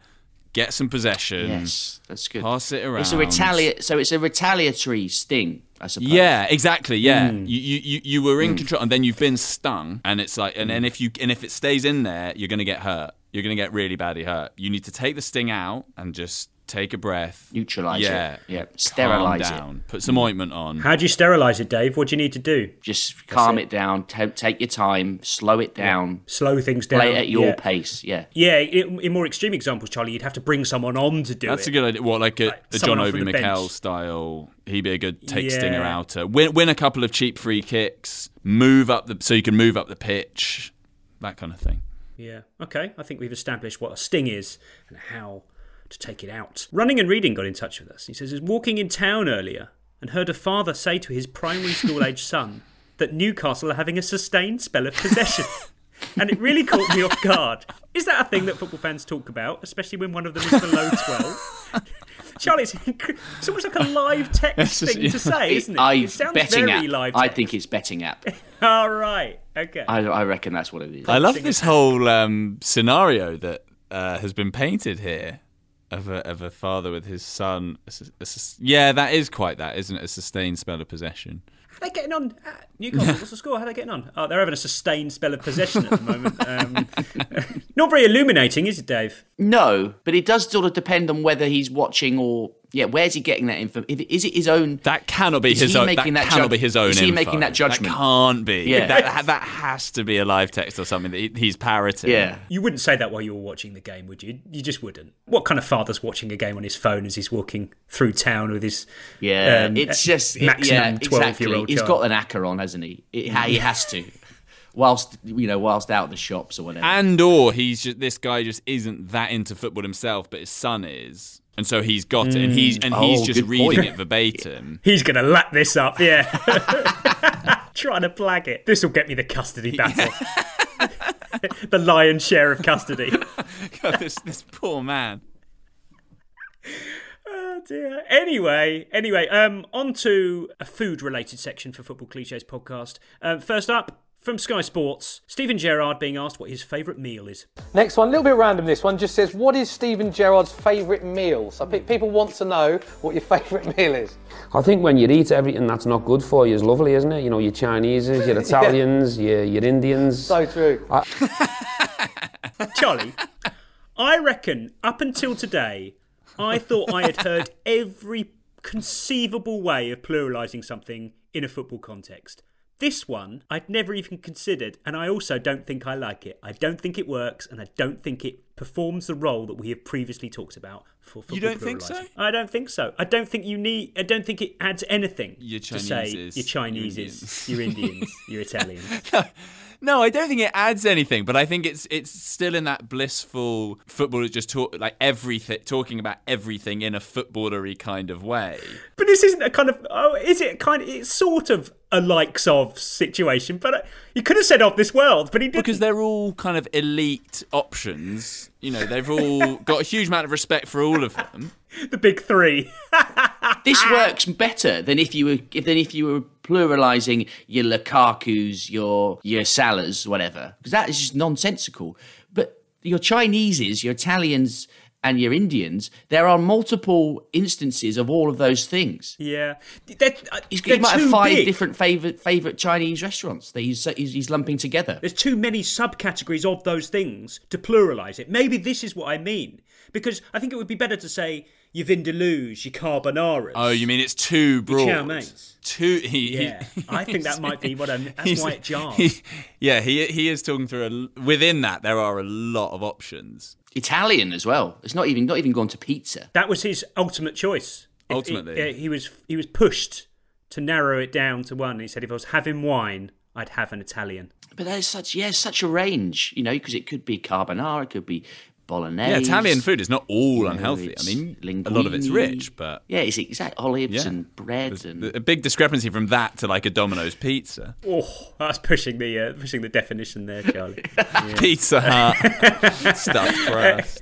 [SPEAKER 9] get some possession,
[SPEAKER 10] Yes, that's good.
[SPEAKER 9] pass it around.
[SPEAKER 10] It's a retaliate. So it's a retaliatory sting, I suppose.
[SPEAKER 9] Yeah, exactly. Yeah,
[SPEAKER 8] Hmm.
[SPEAKER 9] you, you you you were in control, and then you've been stung, and it's like, and, and if you and if it stays in there, you're going to get hurt. You're going to get really badly hurt. You need to take the sting out and just take a breath,
[SPEAKER 10] neutralize
[SPEAKER 9] yeah,
[SPEAKER 10] it. Yeah,
[SPEAKER 9] calm
[SPEAKER 10] sterilize it.
[SPEAKER 9] put some ointment on.
[SPEAKER 8] How do you sterilise it, Dave? What do you need to do?
[SPEAKER 10] Just calm
[SPEAKER 8] it.
[SPEAKER 10] it, down. ta take your time. Slow it down.
[SPEAKER 8] Slow things down.
[SPEAKER 10] Play at your
[SPEAKER 8] yeah.
[SPEAKER 10] pace. Yeah.
[SPEAKER 8] Yeah, in, in more extreme examples, Charlie, you'd have to bring someone on to do
[SPEAKER 9] That's
[SPEAKER 8] it.
[SPEAKER 9] a good idea. What, like a, a John
[SPEAKER 8] someone
[SPEAKER 9] Obi
[SPEAKER 8] from the bench.
[SPEAKER 9] Mikel style? He'd be a good take stinger
[SPEAKER 8] Yeah.
[SPEAKER 9] outer. Win, win a couple of cheap free kicks. Move up the so you can move up the pitch. That kind of thing.
[SPEAKER 8] Yeah. Okay. I think we've established what a sting is and how to take it out. Running and Reading got in touch with us. He says, "I was walking in town earlier and heard a father say to his primary school age son that Newcastle are having a sustained spell of possession." [LAUGHS] And it really caught me off guard. Is that a thing that football fans talk about, especially when one of them is below [LAUGHS] 12? Charlie, it's, it's almost like a live text
[SPEAKER 9] just-
[SPEAKER 8] thing to say, isn't it?
[SPEAKER 10] I
[SPEAKER 8] it sounds
[SPEAKER 10] betting
[SPEAKER 8] very
[SPEAKER 10] app.
[SPEAKER 8] live
[SPEAKER 10] I think it's betting app. [LAUGHS]
[SPEAKER 8] All right. Okay.
[SPEAKER 10] I, I reckon that's what it is.
[SPEAKER 9] I love this whole um, scenario that uh, has been painted here of a, of a father with his son. A sus- a yeah, that is quite that, isn't it? A sustained spell of possession.
[SPEAKER 8] How are they getting on? Uh, Newcastle, what's the score? How are they getting on? Oh, they're having a sustained spell of possession at the moment. Um, [LAUGHS] not very illuminating, is it, Dave?
[SPEAKER 10] No, but it does sort of depend on whether he's watching or yeah. Where's he getting that info? Is it his own?
[SPEAKER 9] That cannot be
[SPEAKER 10] Is
[SPEAKER 9] his
[SPEAKER 10] he
[SPEAKER 9] own.
[SPEAKER 10] making
[SPEAKER 9] that,
[SPEAKER 10] that
[SPEAKER 9] cannot
[SPEAKER 10] judg-
[SPEAKER 9] be his own.
[SPEAKER 10] is he
[SPEAKER 9] info.
[SPEAKER 10] making that judgment?
[SPEAKER 9] That can't be.
[SPEAKER 10] Yeah.
[SPEAKER 9] That, that has to be a live text or something that he's parroting.
[SPEAKER 10] Yeah.
[SPEAKER 8] You wouldn't say that while you were watching the game, would you? You just wouldn't. What kind of father's watching a game on his phone as he's walking through town with his
[SPEAKER 10] Yeah,
[SPEAKER 8] um,
[SPEAKER 10] it's just it-
[SPEAKER 8] maximum
[SPEAKER 10] yeah,
[SPEAKER 8] twelve
[SPEAKER 10] exactly.
[SPEAKER 8] year old
[SPEAKER 10] He's
[SPEAKER 8] child?
[SPEAKER 10] got an acca on, hasn't he? It, he has to, [LAUGHS] whilst you know, whilst out the shops or whatever.
[SPEAKER 9] And or he's just this guy just isn't that into football himself, but his son is, and so he's got it, and he's and he's
[SPEAKER 10] Oh,
[SPEAKER 9] just reading
[SPEAKER 10] point.
[SPEAKER 9] it [LAUGHS] verbatim.
[SPEAKER 8] He's going to lap this up, yeah. [LAUGHS] [LAUGHS] Trying to flag it. This will get me the custody battle. the lion's share of custody.
[SPEAKER 9] God, this this poor man.
[SPEAKER 8] Oh dear. Anyway, anyway, um, on to a food-related section for Football Cliches podcast. Um, first up, from Sky Sports, Steven Gerrard being asked what his favourite meal is.
[SPEAKER 26] Next one, a little bit random. This one just says, "What is Steven Gerrard's favourite meal?" So pe- people want to know what your [LAUGHS] favourite meal is.
[SPEAKER 27] I think when you eat everything that's not good for you is lovely, isn't it? You know, your Chineses, your [LAUGHS] Italians, your, your Indians.
[SPEAKER 26] So true. [LAUGHS]
[SPEAKER 8] Charlie, I reckon up until today, I thought I had heard every conceivable way of pluralising something in a football context. This one I'd never even considered, and I also don't think I like it. I don't think it works, and I don't think it performs the role that we have previously talked about for football.
[SPEAKER 9] You don't think so?
[SPEAKER 8] I don't think so. I don't think you need. I don't think it adds anything
[SPEAKER 9] Your
[SPEAKER 8] to say
[SPEAKER 9] Chineses,
[SPEAKER 8] your Chinese
[SPEAKER 9] your
[SPEAKER 8] is, your Indians, your [LAUGHS] Italians.
[SPEAKER 9] No, I don't think it adds anything, but I think it's it's still in that blissful footballer just talk like everything, talking about everything in a footballery kind of way.
[SPEAKER 8] But this isn't a kind of oh, is it kind of? It's sort of a likes of situation, but uh, you could have said of this world, but he didn't.
[SPEAKER 9] Because they're all kind of elite options. You know, they've all got a huge amount of respect for all of them. [LAUGHS]
[SPEAKER 8] the big three. [LAUGHS]
[SPEAKER 10] This works better than if you were than if you were pluralizing your Lukaku's, your your Salahs, whatever, because that is just nonsensical. But your Chineses, your Italians, and your Indians, there are multiple instances of all of those things.
[SPEAKER 8] Yeah, they're, uh,
[SPEAKER 10] He's,
[SPEAKER 8] they're
[SPEAKER 10] he might have five
[SPEAKER 8] big.
[SPEAKER 10] different favorite favorite Chinese restaurants that he's, he's he's lumping together.
[SPEAKER 8] There's too many subcategories of those things to pluralize it. Maybe this is what I mean. Because I think it would be better to say your vindaloos, your carbonaras.
[SPEAKER 9] Oh, you mean it's too broad?
[SPEAKER 8] chow meins.
[SPEAKER 9] Too. He,
[SPEAKER 8] Yeah,
[SPEAKER 9] he-
[SPEAKER 8] I think that might be what I'm. [LAUGHS] That's
[SPEAKER 9] he's-
[SPEAKER 8] why it jars.
[SPEAKER 9] he- yeah, he he is talking through a. l- Within that, there are a lot of options.
[SPEAKER 10] Italian as well. It's not even not even gone to pizza.
[SPEAKER 8] That was his ultimate choice. If-
[SPEAKER 9] Ultimately.
[SPEAKER 8] he, he was he was pushed to narrow it down to one. He said, if I was having wine, I'd have an Italian.
[SPEAKER 10] But there's such yeah, such a range, you know, because it could be carbonara, it could be bolognese.
[SPEAKER 9] Yeah, Italian food is not all
[SPEAKER 10] You know,
[SPEAKER 9] unhealthy. I
[SPEAKER 10] it's
[SPEAKER 9] mean, a lot of it's rich, but
[SPEAKER 10] yeah, it's exact olives
[SPEAKER 9] Yeah.
[SPEAKER 10] and bread and
[SPEAKER 9] a big discrepancy from that to like a Domino's pizza.
[SPEAKER 8] Oh, that's pushing the uh, pushing the definition there, Charlie. [LAUGHS] Yeah.
[SPEAKER 9] Pizza Hut [LAUGHS] stuffed crust.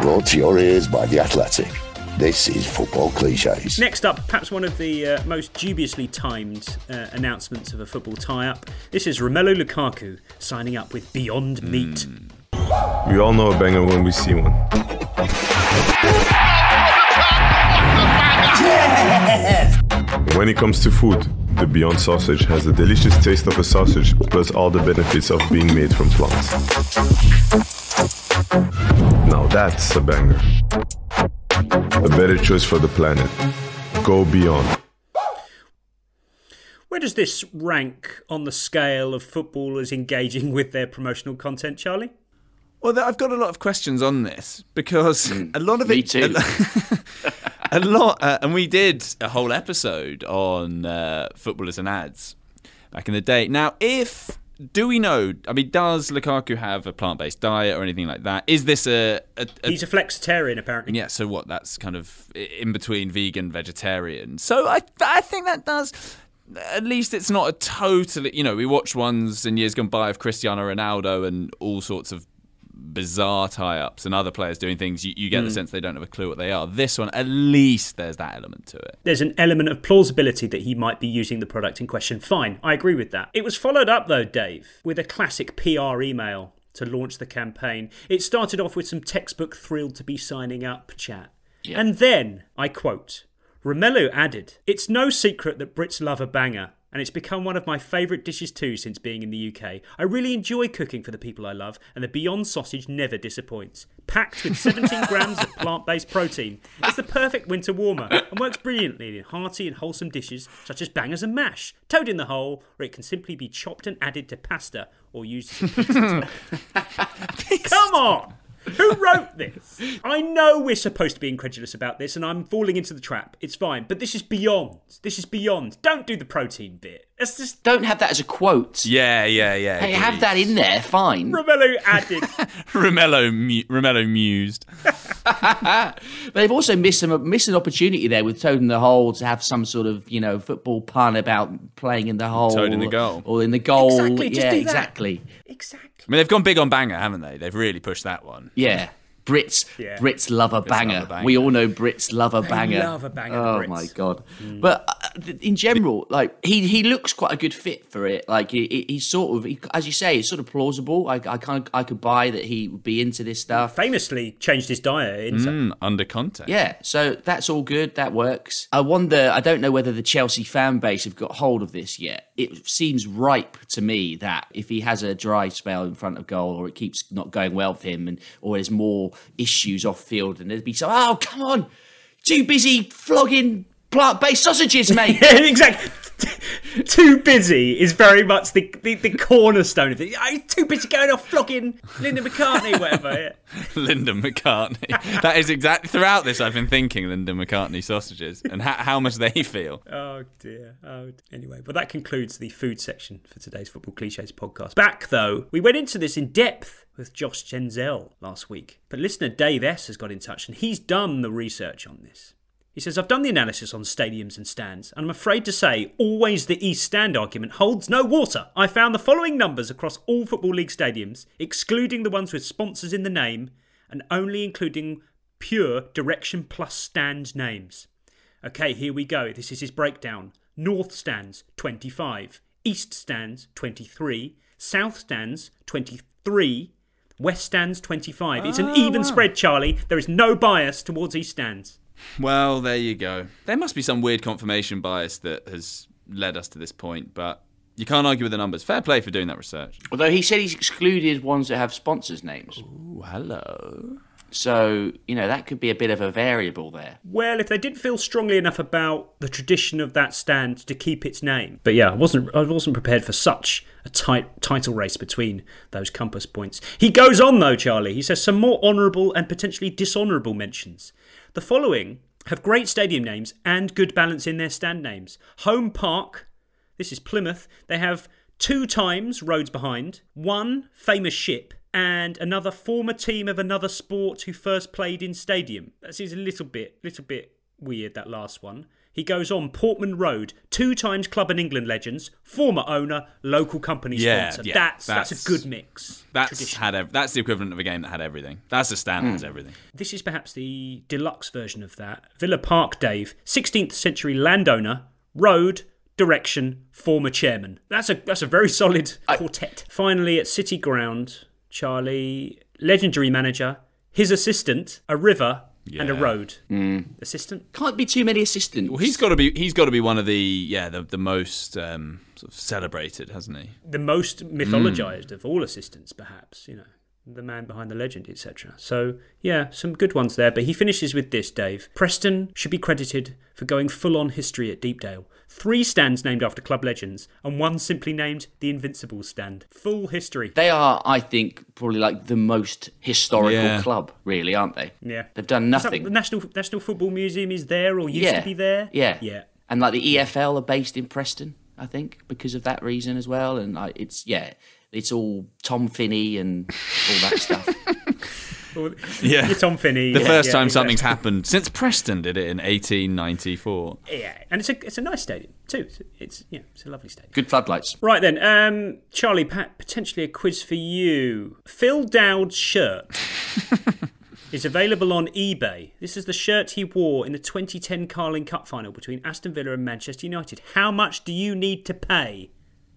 [SPEAKER 20] Brought to your ears by The Athletic. This is Football Cliches.
[SPEAKER 8] Next up, perhaps one of the uh, most dubiously timed uh, announcements of a football tie-up. This is Romelu Lukaku signing up with Beyond Meat.
[SPEAKER 28] We all know a banger when we see one. When it comes to food, the Beyond Sausage has the delicious taste of a sausage plus all the benefits of being made from plants. Now that's a banger. A better choice for the planet. Go beyond.
[SPEAKER 8] Where does this rank on the scale of footballers engaging with their promotional content, Charlie?
[SPEAKER 9] Well, I've got a lot of questions on this because hmm. a lot of
[SPEAKER 10] me
[SPEAKER 9] it. [LAUGHS] [LAUGHS] A, lot, uh, and we did a whole episode on uh, footballers and ads back in the day. Now, if do we know? I mean, does Lukaku have a plant-based diet or anything like that? Is this a? a, a
[SPEAKER 8] He's a flexitarian, apparently.
[SPEAKER 9] yeah. So what? That's kind of in between vegan, vegetarian. So I, I think that does. At least it's not a totally. You know, we watched ones in years gone by of Cristiano Ronaldo and all sorts of bizarre tie-ups and other players doing things. You, you get the
[SPEAKER 8] Mm.
[SPEAKER 9] sense they don't have a clue what they are. This one, at least, there's that element to it.
[SPEAKER 8] There's an element of plausibility that he might be using the product in question. Fine, I agree with that. It was followed up, though, Dave, with a classic PR email to launch the campaign. It started off with some textbook thrilled to be signing up chat. And then, I quote, Romelu added, It's no secret that Brits love a banger, and it's become one of my favourite dishes too since being in the UK. I really enjoy cooking for the people I love, and the Beyond sausage never disappoints. Packed with 17 grams of plant based protein, it's the perfect winter warmer and works brilliantly in hearty and wholesome dishes such as bangers and mash, toad in the hole, or it can simply be chopped and added to pasta or used as a pizza. [LAUGHS] Come on! Who wrote this? I know we're supposed to be incredulous about this, and I'm falling into the trap. It's fine, but this is beyond. This is beyond. Don't do the protein bit. It's just
[SPEAKER 10] Don't have that as a quote.
[SPEAKER 9] Yeah, yeah, yeah.
[SPEAKER 10] Hey,
[SPEAKER 9] agreed.
[SPEAKER 10] have that in there, fine.
[SPEAKER 8] Romelu added. [LAUGHS]
[SPEAKER 9] Romelu, mu- Romelu mused.
[SPEAKER 10] but [LAUGHS] they've also missed some missed an opportunity there with Toad in the hole to have some sort of you know football pun about playing in the hole,
[SPEAKER 9] Toad in the goal.
[SPEAKER 10] or in the goal.
[SPEAKER 8] Exactly, just
[SPEAKER 10] yeah,
[SPEAKER 8] do that.
[SPEAKER 10] exactly.
[SPEAKER 9] I mean, they've gone big on banger, haven't they? They've really pushed that one.
[SPEAKER 10] Yeah. Brits,
[SPEAKER 9] Yeah.
[SPEAKER 10] Brits love a banger.
[SPEAKER 9] love a banger.
[SPEAKER 10] We all know Brits love a
[SPEAKER 8] They
[SPEAKER 10] banger.
[SPEAKER 8] love a banger,
[SPEAKER 10] Oh
[SPEAKER 8] Brits.
[SPEAKER 10] my god! But uh, in general, like he he looks quite a good fit for it. Like he, he- he's sort of, he, as you say, it's sort of plausible. I I kind of I could buy that he would be into this stuff.
[SPEAKER 8] Famously changed his diet. In
[SPEAKER 9] Mm, under context.
[SPEAKER 10] Yeah, so that's all good. That works. I wonder. I don't know whether the Chelsea fan base have got hold of this yet. It seems ripe to me that if he has a dry spell in front of goal, or it keeps not going well for him, and or there's more issues off field, and there'd be so. Oh, come on! Too busy flogging plant-based sausages, mate. [LAUGHS]
[SPEAKER 8] yeah, exactly. [LAUGHS] Too busy is very much the, the, the cornerstone of it. I'm too busy going off flogging Linda McCartney, whatever. Yeah. [LAUGHS]
[SPEAKER 9] Linda McCartney. that is exactly throughout this. I've been thinking Linda McCartney sausages and how, how much they feel.
[SPEAKER 8] Oh dear. Oh. d- Anyway, well, that concludes the food section for today's Football Cliches podcast. Back though, we went into this in depth with Josh Denzel last week, but listener Dave S has got in touch and he's done the research on this. He says, I've done the analysis on stadiums and stands, and I'm afraid to say, always the East Stand argument holds no water. I found the following numbers across all Football League stadiums, excluding the ones with sponsors in the name, and only including pure direction plus stand names. Okay, here we go. This is his breakdown. North stands 25, East stands 23, South stands 23, West stands 25. It's an
[SPEAKER 9] Oh,
[SPEAKER 8] even
[SPEAKER 9] wow.
[SPEAKER 8] spread, Charlie. There is no bias towards East stands.
[SPEAKER 9] Well, there you go. There must be some weird confirmation bias that has led us to this point, but you can't argue with the numbers. Fair play for doing that research.
[SPEAKER 10] Although he said he's excluded ones that have sponsors' names.
[SPEAKER 9] Ooh, hello.
[SPEAKER 10] So you know that could be a bit of a variable there.
[SPEAKER 8] Well, if they didn't feel strongly enough about the tradition of that stand to keep its name, but yeah, I wasn't I wasn't prepared for such a tight title race between those compass points. He goes on though, Charlie. He says some more honourable and potentially dishonourable mentions. The following have great stadium names and good balance in their stand names. Home Park, this is Plymouth. They have two times roads behind, one famous ship, and another former team of another sport who first played in stadium. That seems a little bit, little bit weird. That last one. He goes on Portman Road, two times Club and England legends, former owner, local company
[SPEAKER 9] Yeah,
[SPEAKER 8] sponsor.
[SPEAKER 9] yeah,
[SPEAKER 8] that's, that's
[SPEAKER 9] that's-
[SPEAKER 8] a good mix.
[SPEAKER 9] That's had ev- that's the equivalent of a game that had everything. That's the stand that hmm. has everything.
[SPEAKER 8] This is perhaps the deluxe version of that. Villa Park Dave, 16th century landowner, road, direction, former chairman. That's a that's a very solid quartet. Finally, at City Ground, Charlie, legendary manager, his assistant, a river, and a
[SPEAKER 9] Yeah.
[SPEAKER 8] road. Assistant?
[SPEAKER 10] Can't be too many assistants.
[SPEAKER 9] Well, he's got to be he's got to be one of the yeah the the most um, sort of celebrated, hasn't he?
[SPEAKER 8] The most mythologized of all assistants, perhaps, you know. The man behind the legend, etc. So, yeah, some good ones there. But he finishes with this, Dave. Preston should be credited for going full on history at Deepdale. Three stands named after club legends, and one simply named the Invincibles stand. Full history.
[SPEAKER 10] They are, I think, probably like the most historical
[SPEAKER 8] Yeah.
[SPEAKER 10] club, really, aren't they?
[SPEAKER 8] Yeah.
[SPEAKER 10] They've done nothing.
[SPEAKER 8] the National National Football Museum is there or used
[SPEAKER 10] yeah.
[SPEAKER 8] to be there.
[SPEAKER 10] Yeah.
[SPEAKER 8] Yeah.
[SPEAKER 10] And like the EFL are based in Preston, I think, because of that reason as well. And like, it's, yeah, it's all Tom Finney and all that [LAUGHS] stuff.
[SPEAKER 8] Well,
[SPEAKER 9] Yeah,
[SPEAKER 8] You're Tom Finney.
[SPEAKER 9] The
[SPEAKER 8] yeah,
[SPEAKER 9] first
[SPEAKER 8] yeah,
[SPEAKER 9] time
[SPEAKER 8] exactly.
[SPEAKER 9] something's happened since Preston did it in 1894.
[SPEAKER 8] Yeah, and it's a it's a nice stadium too. It's, it's yeah, it's a lovely stadium.
[SPEAKER 10] Good floodlights.
[SPEAKER 8] Right then, um, Charlie, Pat, potentially a quiz for you. Phil Dowd's shirt [LAUGHS] is available on eBay. This is the shirt he wore in the 2010 Carling Cup final between Aston Villa and Manchester United. How much do you need to pay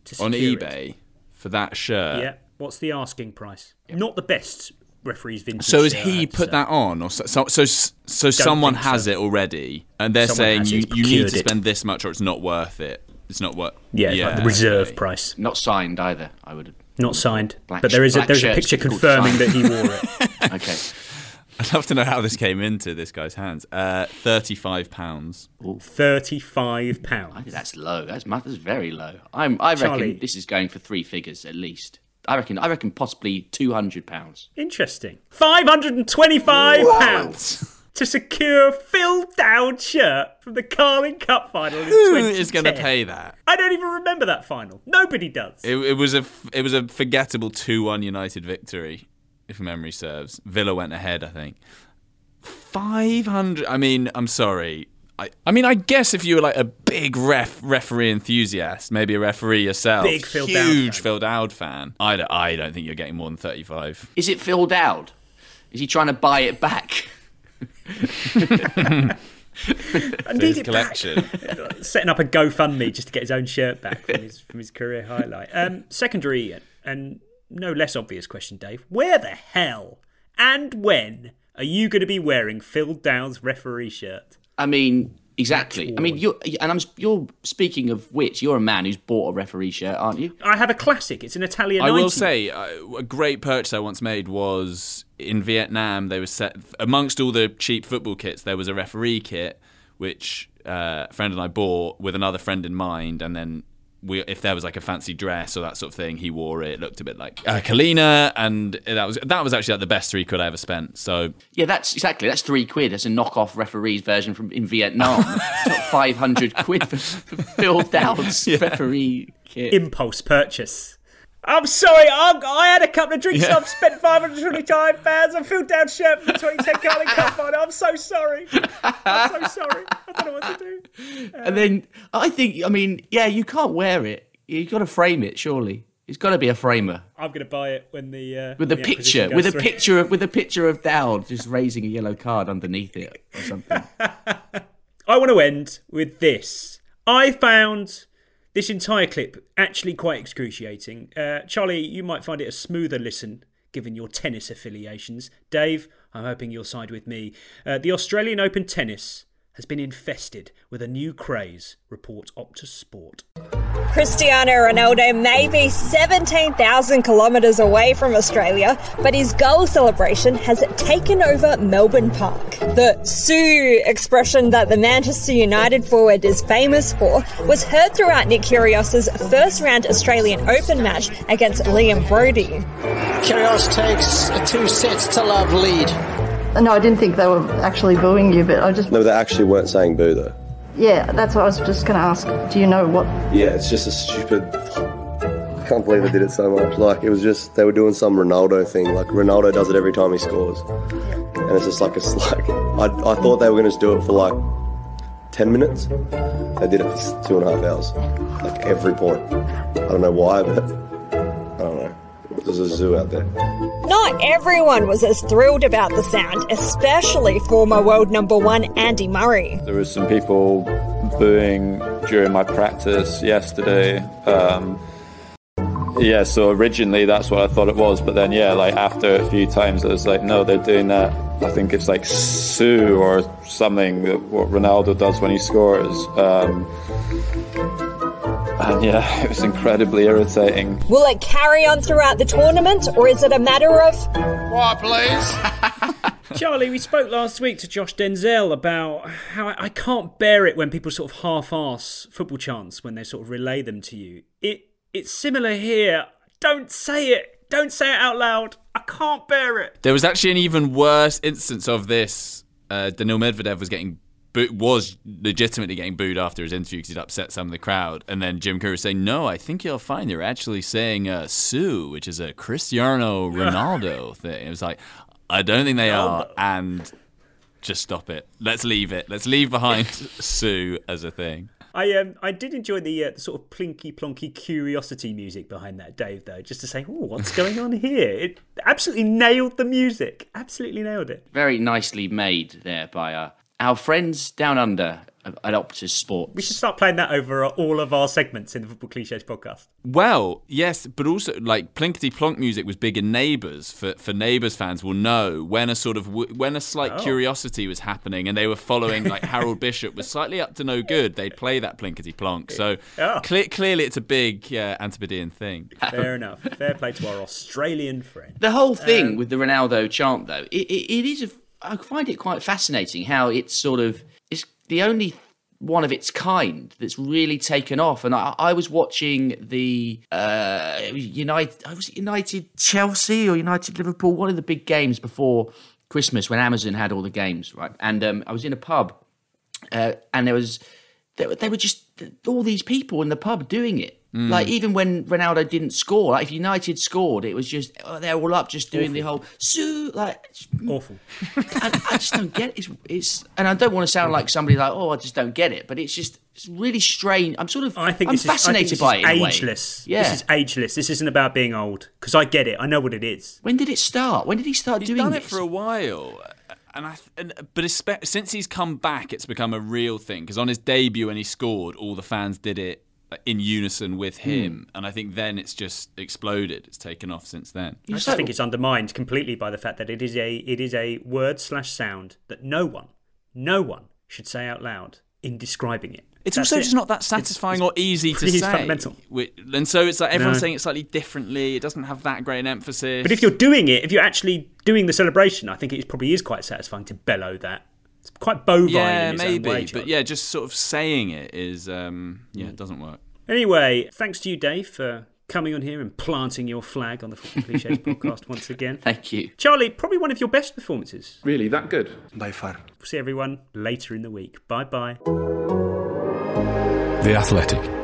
[SPEAKER 8] to
[SPEAKER 9] on
[SPEAKER 8] eBay? it?
[SPEAKER 9] eBay for that shirt.
[SPEAKER 8] Yeah. What's the asking price? Not the best referee's vintage.
[SPEAKER 9] So has he put
[SPEAKER 8] say.
[SPEAKER 9] that on, or so so so, so someone has
[SPEAKER 8] so.
[SPEAKER 9] it already, and they're
[SPEAKER 8] Someone
[SPEAKER 9] saying you, you need to
[SPEAKER 8] procured it.
[SPEAKER 9] spend this much, or it's not worth it. It's not worth.
[SPEAKER 8] Yeah, it's like the reserve price.
[SPEAKER 10] Not signed either, I would.
[SPEAKER 8] Not signed,
[SPEAKER 10] Black
[SPEAKER 8] but there is a, there's a picture confirming that he wore it. [LAUGHS]
[SPEAKER 10] okay.
[SPEAKER 9] I'd love to know how this came into this guy's hands. Uh, Thirty-five pounds.
[SPEAKER 8] Thirty-five pounds.
[SPEAKER 10] that's low. That's, mu- that's very low. I'm, I
[SPEAKER 8] Charlie.
[SPEAKER 10] reckon this is going for three figures at least. I reckon. I reckon possibly two hundred pounds.
[SPEAKER 8] Interesting. Five hundred and twenty-five pounds to secure a Phil Dowd shirt from the Carling Cup final. In
[SPEAKER 9] Who
[SPEAKER 8] 2010.
[SPEAKER 9] is going to pay that?
[SPEAKER 8] I don't even remember that final. Nobody does.
[SPEAKER 9] It, it was a f- it was a forgettable two one United victory, if memory serves. Villa went ahead, I think. Five hundred. I mean, I'm sorry. I, I mean, I guess if you were like a big ref referee enthusiast, maybe a referee yourself,
[SPEAKER 8] Big Phil Dowd
[SPEAKER 9] huge Phil Dowd fan, I don't, I don't think you're getting more than thirty five.
[SPEAKER 10] Is it Phil Dowd? Is he trying to buy it back? [LAUGHS]
[SPEAKER 8] I need
[SPEAKER 9] his collection.
[SPEAKER 8] back. [LAUGHS] Setting up a GoFundMe just to get his own shirt back from his from his career highlight. Um, secondary and no less obvious question, Dave. Where the hell and when are you going to be wearing Phil Dowd's referee shirt?
[SPEAKER 10] I mean, exactly. I mean, you're and I'm you're speaking of which you're a man who's bought a referee shirt, aren't you?
[SPEAKER 8] I have a classic. It's an Italian.
[SPEAKER 9] I will say uh, a great purchase I once made was in Vietnam. They were set amongst all the cheap football kits. There was a referee kit which uh, a friend and I bought with another friend in mind, and then. We, if there was like a fancy dress or that sort of thing, he wore it. It looked a bit like uh, Collina, and that was that was actually like the best three quid I ever spent. So
[SPEAKER 10] Yeah, that's exactly. That's three quid. That's a knockoff referee's version from in Vietnam. [LAUGHS] not five hundred quid for, for Phil Dowd's [LAUGHS] referee kit.
[SPEAKER 8] Impulse purchase. I'm sorry, I, I had a couple of drinks.
[SPEAKER 10] Yeah.
[SPEAKER 8] I've spent 525 pounds on Phil Dowd shirt for the 2010 Carling Cup final. I'm so sorry. I'm so sorry. I don't know what to do.
[SPEAKER 10] And then I think, I mean, yeah, you can't wear it. You've got to frame it, surely. It's got to be a framer
[SPEAKER 8] I'm going to buy it when the uh,
[SPEAKER 10] with a picture, with a picture of with a picture of Dowd just raising a yellow card underneath it or something. [LAUGHS]
[SPEAKER 8] I want to end with this. I found this entire clip actually quite excruciating. Uh, Charlie, you might find it a smoother listen given your tennis affiliations. Dave, I'm hoping you'll side with me. Uh, the Australian Open tennis has been infested with a new craze, report Optus Sport.
[SPEAKER 29] Cristiano Ronaldo may be 17,000 kilometres away from Australia, but his goal celebration has taken over Melbourne Park. The Sue expression that the Manchester United forward is famous for was heard throughout Nick Kyrgios's first round Australian Open match against Liam Broady.
[SPEAKER 30] Kyrgios takes a two sets to love lead.
[SPEAKER 31] No, I didn't think they were actually booing you, but I just.
[SPEAKER 23] No, they actually weren't saying boo though.
[SPEAKER 31] Yeah, that's what I was just going to ask. Do you know what.
[SPEAKER 23] Yeah, it's just a stupid. I can't believe they did it so much. Like it was just they were doing some Ronaldo thing. Like Ronaldo does it every time he scores, and it's just like it's like I, I thought they were going to do it for like ten minutes. They did it for two and a half hours, like every point. I don't know why, but I don't know. There's a zoo out there.
[SPEAKER 29] Not everyone was as thrilled about the sound, especially former world number one Andy Murray.
[SPEAKER 32] There was some people booing during my practice yesterday. Um, yeah, so originally that's what I thought it was, but then yeah, like after a few times, I was like, no, they're doing that. I think it's like Sue or something that what Ronaldo does when he scores. Um, and yeah, [LAUGHS] it was incredibly irritating.
[SPEAKER 29] Will it carry on throughout the tournament, or is it a matter of
[SPEAKER 30] Quiet, please. [LAUGHS]
[SPEAKER 8] Charlie, we spoke last week to Josh Denzel about how I, I can't bear it when people sort of half-ass football chants when they sort of relay them to you. It it's similar here. Don't say it. Don't say it out loud. I can't bear it.
[SPEAKER 9] There was actually an even worse instance of this. Uh, Daniil Medvedev was getting boo- was legitimately getting booed after his interview because he'd upset some of the crowd, and then Jim Courier was saying, "No, I think you'll find they're actually saying uh, Sue, which is a Cristiano [LAUGHS] Ronaldo thing." It was like, I don't think they are, and just stop it. Let's leave it. Let's leave behind [LAUGHS] Sue as a thing.
[SPEAKER 8] I um I did enjoy the, uh, the sort of plinky plonky curiosity music behind that, Dave. Though, just to say, oh, what's going on here? It absolutely nailed the music. Absolutely nailed it.
[SPEAKER 10] Very nicely made there by uh, our friends down under at Optus Sports.
[SPEAKER 8] We should start playing that over all of our segments in the Football Cliches podcast.
[SPEAKER 9] Well, yes, but also like plinkety plonk music was big in Neighbours. For for Neighbours fans will know when a sort of when a slight
[SPEAKER 8] Oh.
[SPEAKER 9] curiosity was happening and they were following like Harold [LAUGHS] Bishop was slightly up to no good. They'd play that plinkety plonk. So
[SPEAKER 8] Oh.
[SPEAKER 9] cle- clearly, it's a big uh, Antipodean thing.
[SPEAKER 8] Fair [LAUGHS] enough. Fair play to our Australian friend.
[SPEAKER 10] The whole thing
[SPEAKER 8] Um,
[SPEAKER 10] with the Ronaldo chant, though, it, it, it is. A, I find it quite fascinating how it's sort of it's the only one of its kind that's really taken off. And I, I was watching the uh, United, I was United Chelsea or United Liverpool, one of the big games before Christmas when Amazon had all the games, right? And um, I was in a pub, uh, and there was they, were- they were just all these people in the pub doing it.
[SPEAKER 9] Mm.
[SPEAKER 10] Like even when Ronaldo didn't score, like if United scored, it was just oh, they're all up just doing the whole Sue like
[SPEAKER 8] awful. [LAUGHS]
[SPEAKER 10] and I just don't get it. It's, it's and I don't want to sound like somebody like oh I just don't get it, but it's just it's really strange. I'm sort of
[SPEAKER 8] I think
[SPEAKER 10] I'm
[SPEAKER 8] this is, I think
[SPEAKER 10] fascinated
[SPEAKER 8] this
[SPEAKER 10] by
[SPEAKER 8] is
[SPEAKER 10] it. in a way.
[SPEAKER 8] ageless.
[SPEAKER 10] Yeah.
[SPEAKER 8] This is ageless. This isn't about being old because I get it. I know what it is.
[SPEAKER 10] When did it start? When did he start
[SPEAKER 9] He's
[SPEAKER 10] doing
[SPEAKER 9] done
[SPEAKER 10] this?
[SPEAKER 9] it for a while, and I and, but espe- since he's come back, it's become a real thing. Because on his debut, when he scored, all the fans did it uh, in unison with him, and I think then it's just exploded. It's taken off since then.
[SPEAKER 8] I just think it's undermined completely by the fact that it is a it is a word slash sound that no one, no one should say out loud in describing it.
[SPEAKER 9] It's
[SPEAKER 8] That's
[SPEAKER 9] also
[SPEAKER 8] it.
[SPEAKER 9] just not that satisfying or easy to
[SPEAKER 8] pretty
[SPEAKER 9] say.
[SPEAKER 8] fundamental.
[SPEAKER 9] And so it's like everyone's
[SPEAKER 8] No.
[SPEAKER 9] saying it slightly differently. It doesn't have that great an emphasis.
[SPEAKER 8] But if you're doing it, if you're actually doing the celebration, I think it probably is quite satisfying to bellow that. It's quite bovine
[SPEAKER 9] yeah,
[SPEAKER 8] in its
[SPEAKER 9] maybe,
[SPEAKER 8] own way.
[SPEAKER 9] but yeah, just sort of saying it is, um, yeah, it doesn't work.
[SPEAKER 8] Anyway, thanks to you, Dave, for coming on here and planting your flag on the Football Cliches [LAUGHS] podcast once again.
[SPEAKER 10] Thank you.
[SPEAKER 8] Charlie, probably one of your best performances.
[SPEAKER 24] Really, that good?
[SPEAKER 33] By far.
[SPEAKER 8] See everyone later in the week. Bye bye.
[SPEAKER 33] The Athletic.